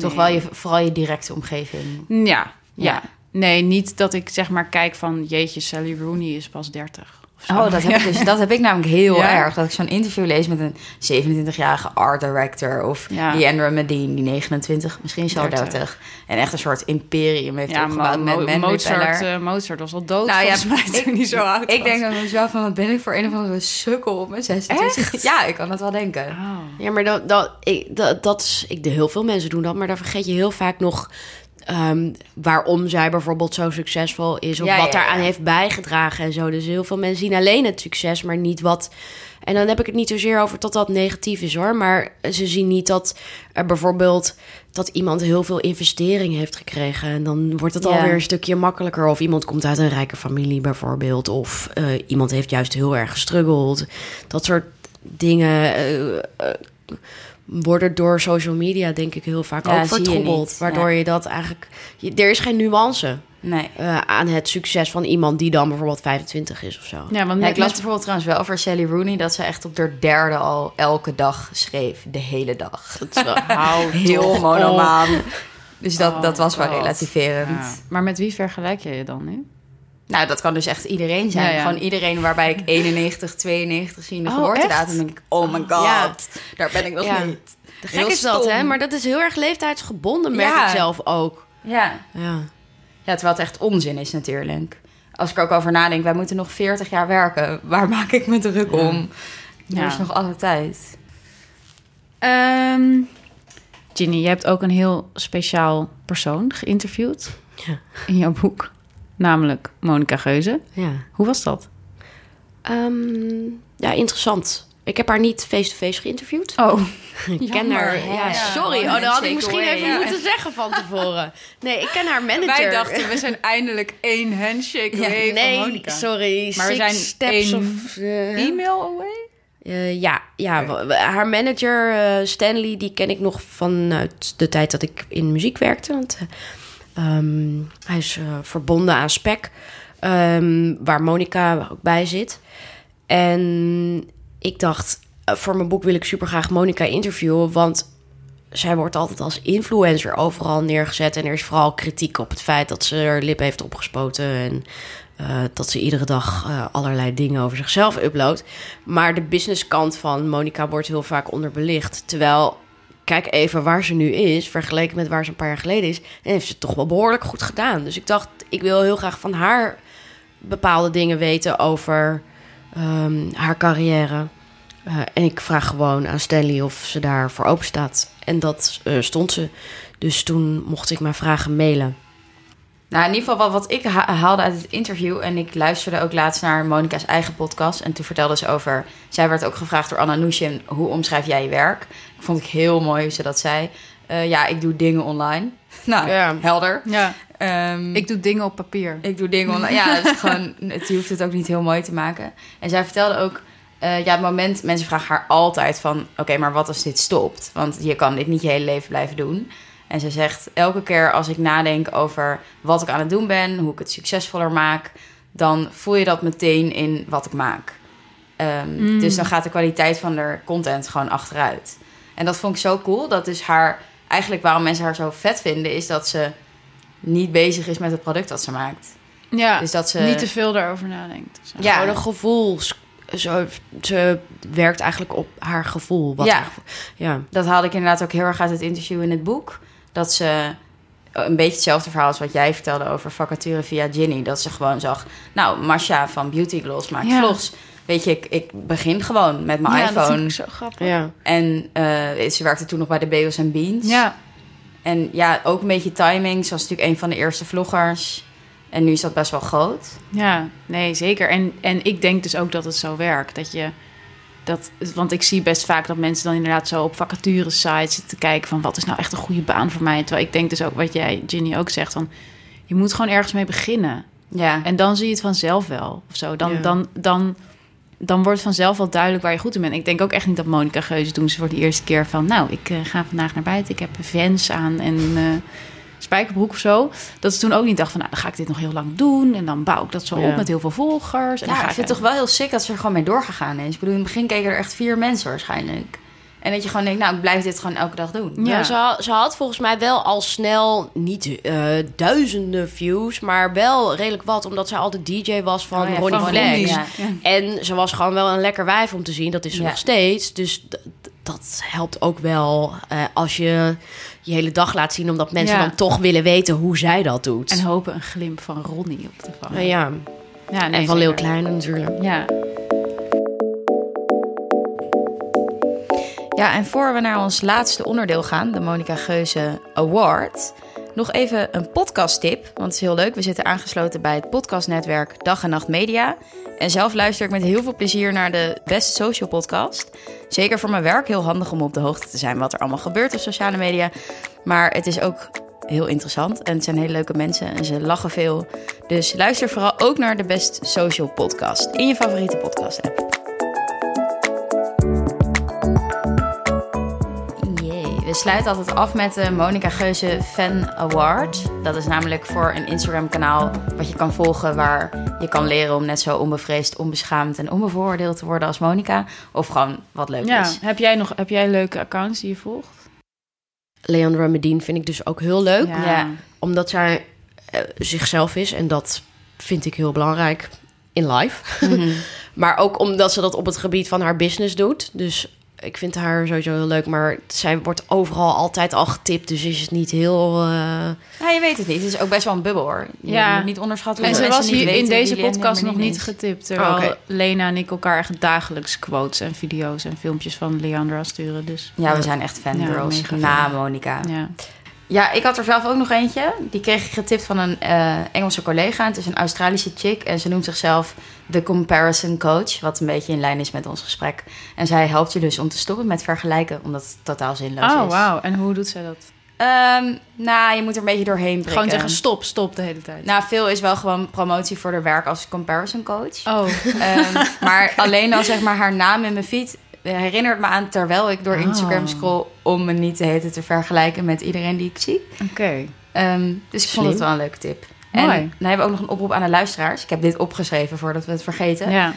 Speaker 3: toch wel je, vooral je directe omgeving.
Speaker 2: Ja, ja,
Speaker 3: Ja.
Speaker 2: Nee, niet dat ik zeg maar kijk van... jeetje, Sally Rooney is pas 30.
Speaker 3: Oh, dat heb, ik dus, dat heb ik namelijk heel
Speaker 2: Ja.
Speaker 3: erg. Dat ik zo'n interview lees met een 27-jarige art director... of
Speaker 2: Ja.
Speaker 3: Leandra Medine, die 29, misschien zo 30.
Speaker 2: 30.
Speaker 3: En echt een soort imperium heeft
Speaker 2: Ja,
Speaker 3: opgebouwd met
Speaker 2: Mo- Mozart, eh, Mozart was al dood
Speaker 3: Nou ja,
Speaker 2: volgens mij toen hij zo oud
Speaker 3: Ik
Speaker 2: was.
Speaker 3: denk dan mezelf van, wat ben ik voor een of andere sukkel op mijn 26? Ja, ik kan dat wel denken.
Speaker 2: Oh.
Speaker 4: Ja, maar dat, dat, ik, dat, dat is, ik, de, heel veel mensen doen dat, maar daar vergeet je heel vaak nog ehm, waarom zij bijvoorbeeld zo succesvol is, of
Speaker 3: Ja,
Speaker 4: wat
Speaker 3: ja,
Speaker 4: daaraan
Speaker 3: ja.
Speaker 4: heeft bijgedragen en zo. Dus heel veel mensen zien alleen het succes, maar niet wat. En dan heb ik het niet zozeer over dat dat negatief is hoor, maar ze zien niet dat er bijvoorbeeld dat iemand heel veel investering heeft gekregen. En dan wordt het alweer een stukje makkelijker. Of iemand komt uit een rijke familie bijvoorbeeld. Of eh, iemand heeft juist heel erg gestruggeld. Dat soort dingen eh, eh, worden door social media denk ik heel vaak
Speaker 3: Ja,
Speaker 4: ook vertroebeld. Waardoor
Speaker 3: ja.
Speaker 4: je dat eigenlijk... Je, er is geen nuance
Speaker 3: Nee.
Speaker 4: eh, aan het succes van iemand die dan bijvoorbeeld 25 is of zo.
Speaker 2: Ja, want
Speaker 3: ik las bijvoorbeeld trouwens wel over Sally Rooney... dat ze echt op de derde al elke dag schreef. De hele dag.
Speaker 4: Dat is wel...
Speaker 2: Hou
Speaker 3: Heel monomaan. Dus dat,
Speaker 2: Oh
Speaker 3: dat was wel relativerend.
Speaker 2: Ja. Maar met wie vergelijk je je dan nu?
Speaker 3: Nou, dat kan dus echt iedereen zijn.
Speaker 2: Ja, ja.
Speaker 3: Gewoon iedereen waarbij ik 91, 92 zie in de
Speaker 2: Oh,
Speaker 3: geboortedatum.
Speaker 2: echt?
Speaker 3: denk ik, oh my god,
Speaker 4: Ja.
Speaker 3: daar ben ik nog niet.
Speaker 4: De gek is dat, hè? Maar dat is heel erg leeftijdsgebonden, merk ik zelf ook.
Speaker 3: Ja.
Speaker 4: Ja.
Speaker 3: ja, terwijl het echt onzin is natuurlijk. Als ik er ook over nadenk, wij moeten nog 40 jaar werken. Waar maak ik me druk om? Er is nog alle tijd.
Speaker 2: Ehm, Ginny, je hebt ook een heel speciaal persoon geïnterviewd
Speaker 4: Ja.
Speaker 2: in jouw boek. Namelijk Monica Geuze.
Speaker 4: Ja.
Speaker 2: Hoe was dat?
Speaker 4: Ehm, ja, interessant. Ik heb haar niet face-to-face geïnterviewd.
Speaker 2: Oh,
Speaker 4: ik ken
Speaker 3: jammer,
Speaker 4: haar. Ja,
Speaker 3: Ja,
Speaker 4: sorry. Oh, dat had ik misschien
Speaker 3: away,
Speaker 4: even
Speaker 3: ja.
Speaker 4: moeten zeggen van tevoren. Nee, ik ken haar manager.
Speaker 2: we zijn eindelijk één handshake
Speaker 3: away
Speaker 4: nee, sorry.
Speaker 2: Maar we
Speaker 4: six
Speaker 2: zijn
Speaker 4: steps
Speaker 2: één
Speaker 4: of, eh,
Speaker 2: E-mail away?
Speaker 4: Eh, ja, ja haar manager eh, Stanley, die ken ik nog vanuit de tijd dat ik in muziek werkte. Want eh, ehm, hij is eh, verbonden aan Spec, ehm, waar Monica ook bij zit. En ik dacht, eh, voor mijn boek wil ik super graag Monica interviewen, want zij wordt altijd als influencer overal neergezet. En er is vooral kritiek op het feit dat ze er lip heeft opgespoten. En eh, dat ze iedere dag allerlei dingen over zichzelf uploadt. Maar de businesskant van Monica wordt heel vaak onderbelicht. Terwijl, kijk even waar ze nu is, vergeleken met waar ze een paar jaar geleden is. En heeft ze toch wel behoorlijk goed gedaan. Dus ik dacht, ik wil heel graag van haar bepaalde dingen weten over ehm, haar carrière. Eh, en ik vraag gewoon aan Stanley of ze daarvoor open staat. En dat eh, stond ze. Dus toen mocht ik mijn vragen mailen.
Speaker 3: Nou, in ieder geval wat, wat ik ha- haalde uit het interview... en ik luisterde ook laatst naar Monica's eigen podcast... en toen vertelde ze over... zij werd ook gevraagd door Anna Nushin... hoe omschrijf jij je werk? Ik vond ik heel mooi hoe ze dat zei. Eh, ja, ik doe dingen online. Nou,
Speaker 4: Ja.
Speaker 3: helder.
Speaker 2: Ja,
Speaker 3: Ehm,
Speaker 2: ik doe dingen op papier.
Speaker 3: Ik doe dingen online. Ja, gewoon, het, je hoeft het ook niet heel mooi te maken. En zij vertelde ook... eh, ja, het moment... Mensen vragen haar altijd van... Oké, maar wat als dit stopt? Want je kan dit niet je hele leven blijven doen. En ze zegt... Elke keer als ik nadenk over wat ik aan het doen ben... Hoe ik het succesvoller maak... Dan voel je dat meteen in wat ik maak. Ehm,
Speaker 2: Mm.
Speaker 3: Dus dan gaat de kwaliteit van haar content gewoon achteruit. En dat vond ik zo cool. Dat is haar... Eigenlijk waarom mensen haar zo vet vinden... Is dat ze niet bezig is met het product dat ze maakt.
Speaker 2: Ja,
Speaker 3: Dus dat ze...
Speaker 2: niet te veel daarover nadenkt. Zo.
Speaker 3: Ja.
Speaker 4: Gewoon een gevoel. Zo, ze werkt eigenlijk op haar gevoel. Wat
Speaker 3: Ja.
Speaker 4: haar gevoel- ja.
Speaker 3: Dat haalde ik inderdaad ook heel erg uit het interview in het boek. Dat ze een beetje hetzelfde verhaal als wat jij vertelde over vacature via Ginny. Dat ze gewoon zag, nou, Masha van Beauty Gloss maakt
Speaker 2: Ja.
Speaker 3: vlogs. Weet je, ik, ik begin gewoon met mijn
Speaker 2: Ja, dat vind
Speaker 3: iPhone.
Speaker 2: ik zo grappig.
Speaker 4: ja.
Speaker 3: En eh, ze werkte toen nog bij de Beos en Beans.
Speaker 2: Ja,
Speaker 3: En ja, ook een beetje timing. Ze was natuurlijk een van de eerste vloggers. En nu is dat best wel groot.
Speaker 2: Ja, nee, zeker. En, en ik denk dus ook dat het zo werkt. Dat je dat, want ik zie best vaak dat mensen dan inderdaad zo op vacature sites zitten te kijken van wat is nou echt een goede baan voor mij. Terwijl ik denk dus ook wat jij, Ginny, ook zegt van je moet gewoon ergens mee beginnen.
Speaker 3: Ja.
Speaker 2: En dan zie je het vanzelf wel. Of zo. Dan,
Speaker 4: Ja.
Speaker 2: dan, dan, dan wordt vanzelf wel duidelijk waar je goed in bent. Ik denk ook echt niet dat Monica Geuze toen ze voor de eerste keer van... nou, ik eh, ga vandaag naar buiten, ik heb Vans aan en eh spijkerbroek of zo. Dat ze toen ook niet dacht van, nou, dan ga ik dit nog heel lang doen. En dan bouw ik dat zo
Speaker 4: Ja.
Speaker 2: op met heel veel volgers. En dan
Speaker 3: ja,
Speaker 2: ga
Speaker 3: ik vind het toch wel heel sick dat ze er gewoon mee doorgegaan is. Ik bedoel, in het begin keken er echt vier mensen waarschijnlijk. En dat je gewoon denkt, nou, ik blijf dit gewoon elke dag doen.
Speaker 2: Ja.
Speaker 4: Ja, ze, had, ze had volgens mij wel al snel niet eh, duizenden views, maar wel redelijk wat, omdat zij altijd DJ was van
Speaker 3: Oh ja,
Speaker 4: Ronnie
Speaker 3: van
Speaker 4: Flex.
Speaker 3: Ja.
Speaker 4: En ze was gewoon wel een lekker wijf om te zien. Dat is ze
Speaker 3: Ja.
Speaker 4: nog steeds. Dus dat helpt ook wel eh, als je je hele dag laat zien, omdat mensen
Speaker 2: Ja.
Speaker 4: dan toch willen weten hoe zij dat doet.
Speaker 2: En hopen een glimp van Ronnie op te vangen.
Speaker 4: Nou ja,
Speaker 2: ja nee,
Speaker 4: en van Leeuw. Kleine natuurlijk.
Speaker 2: Ja.
Speaker 3: Ja, en voor we naar ons laatste onderdeel gaan, de Monica Geuze Award, nog even een podcasttip. Want het is heel leuk. We zitten aangesloten bij het podcastnetwerk Dag en Nacht Media. En zelf luister ik met heel veel plezier naar de Best Social Podcast. Zeker voor mijn werk heel handig om op de hoogte te zijn wat er allemaal gebeurt op sociale media. Maar het is ook heel interessant en het zijn hele leuke mensen en ze lachen veel. Dus luister vooral ook naar de Best Social Podcast in je favoriete podcast app. Sluiten altijd af met de Monica Geuze Fan Award. Dat is namelijk voor een Instagram kanaal wat je kan volgen waar je kan leren om net zo onbevreesd, onbeschaamd en onbevooroordeeld te worden als Monica. Of gewoon wat leuk
Speaker 2: ja.
Speaker 3: is.
Speaker 2: Heb jij nog heb jij leuke accounts die je volgt?
Speaker 4: Leandra Medine vind ik dus ook heel leuk.
Speaker 3: Ja.
Speaker 4: Omdat zij eh, zichzelf is en dat vind ik heel belangrijk in life. maar ook omdat ze dat op het gebied van haar business doet. Dus ik vind haar sowieso heel leuk. Maar zij wordt overal altijd al getipt. Dus is het niet heel... eh,
Speaker 3: Nou, je weet het niet. Het is ook best wel een bubbel hoor. Je
Speaker 2: Ja.
Speaker 3: moet niet onderschatten
Speaker 2: En ze was hier in deze podcast nog niet getipt. Terwijl
Speaker 4: Oh, oké.
Speaker 2: Lena en ik elkaar echt dagelijks quotes en video's en filmpjes van Leandra sturen. Dus
Speaker 3: Ja, we zijn echt fangirls.
Speaker 2: Ja,
Speaker 3: Na Monica.
Speaker 2: ja.
Speaker 3: Ja, ik had er zelf ook nog eentje. Die kreeg ik getipt van een eh, Engelse collega. Het is een Australische chick en ze noemt zichzelf de comparison coach. Wat een beetje in lijn is met ons gesprek. En zij helpt je dus om te stoppen met vergelijken, omdat het totaal zinloos
Speaker 2: Oh,
Speaker 3: is.
Speaker 2: wauw. En hoe doet zij dat?
Speaker 3: Ehm, nou, je moet er een beetje doorheen prikken.
Speaker 2: Gewoon zeggen stop, stop de hele tijd.
Speaker 3: Nou, veel is wel gewoon promotie voor haar werk als comparison coach.
Speaker 2: Oh,
Speaker 3: Ehm, maar alleen al zeg maar haar naam in mijn feed herinnert me aan terwijl ik door
Speaker 2: Oh.
Speaker 3: Instagram scroll om me niet te heten te vergelijken met iedereen die ik zie.
Speaker 2: oké.
Speaker 3: Ehm, dus ik vond het wel een leuke tip.
Speaker 2: Mooi.
Speaker 3: En dan hebben we ook nog een oproep aan de luisteraars. Ik heb dit opgeschreven voordat we het vergeten.
Speaker 2: Ja.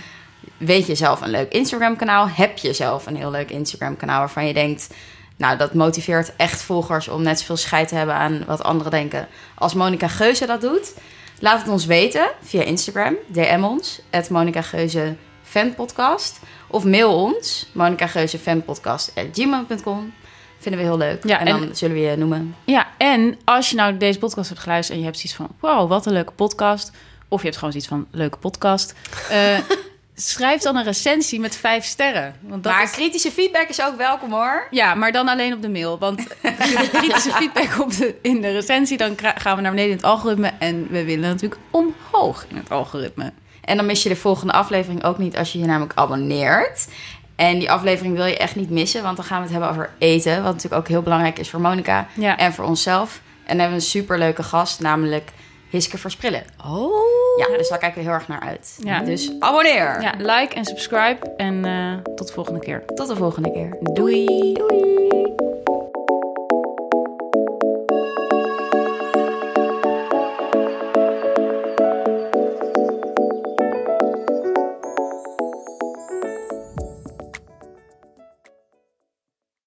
Speaker 3: Weet je zelf een leuk Instagram kanaal? Heb je zelf een heel leuk Instagram kanaal waarvan je denkt... Nou, dat motiveert echt volgers om net zoveel scheid te hebben aan wat anderen denken. Als Monica Geuze dat doet, laat het ons weten via Instagram. DM ons, Monica Geuze fanpodcast. Of mail ons, monicageuzefanpodcast.gmail.com. Vinden we heel leuk.
Speaker 2: Ja,
Speaker 3: en
Speaker 2: en-
Speaker 3: dan zullen we je noemen.
Speaker 2: ja, en als je nou deze podcast hebt geluisterd en je hebt zoiets van... Wow, wat een leuke podcast. Of je hebt gewoon zoiets van, leuke podcast. eh, schrijf dan een recensie met vijf sterren. Want dat
Speaker 3: maar
Speaker 2: is-
Speaker 3: kritische feedback is ook welkom hoor.
Speaker 2: Ja, maar dan alleen op de mail. Want de kritische feedback op de, in de recensie... dan gaan we naar beneden in het algoritme. En we willen natuurlijk omhoog in het algoritme.
Speaker 3: En dan mis je de volgende aflevering ook niet als je je namelijk abonneert. En die aflevering wil je echt niet missen, want dan gaan we het hebben over eten. Wat natuurlijk ook heel belangrijk is voor Monica
Speaker 2: Ja.
Speaker 3: en voor onszelf. En dan hebben we een superleuke gast, namelijk Hiske Versprillen.
Speaker 4: Oh.
Speaker 3: Ja, dus daar kijken we heel erg naar uit.
Speaker 2: Ja.
Speaker 3: Dus abonneer.
Speaker 2: Ja, like en subscribe. En eh, tot de volgende keer.
Speaker 3: Tot de volgende keer.
Speaker 2: Doei.
Speaker 3: Doei.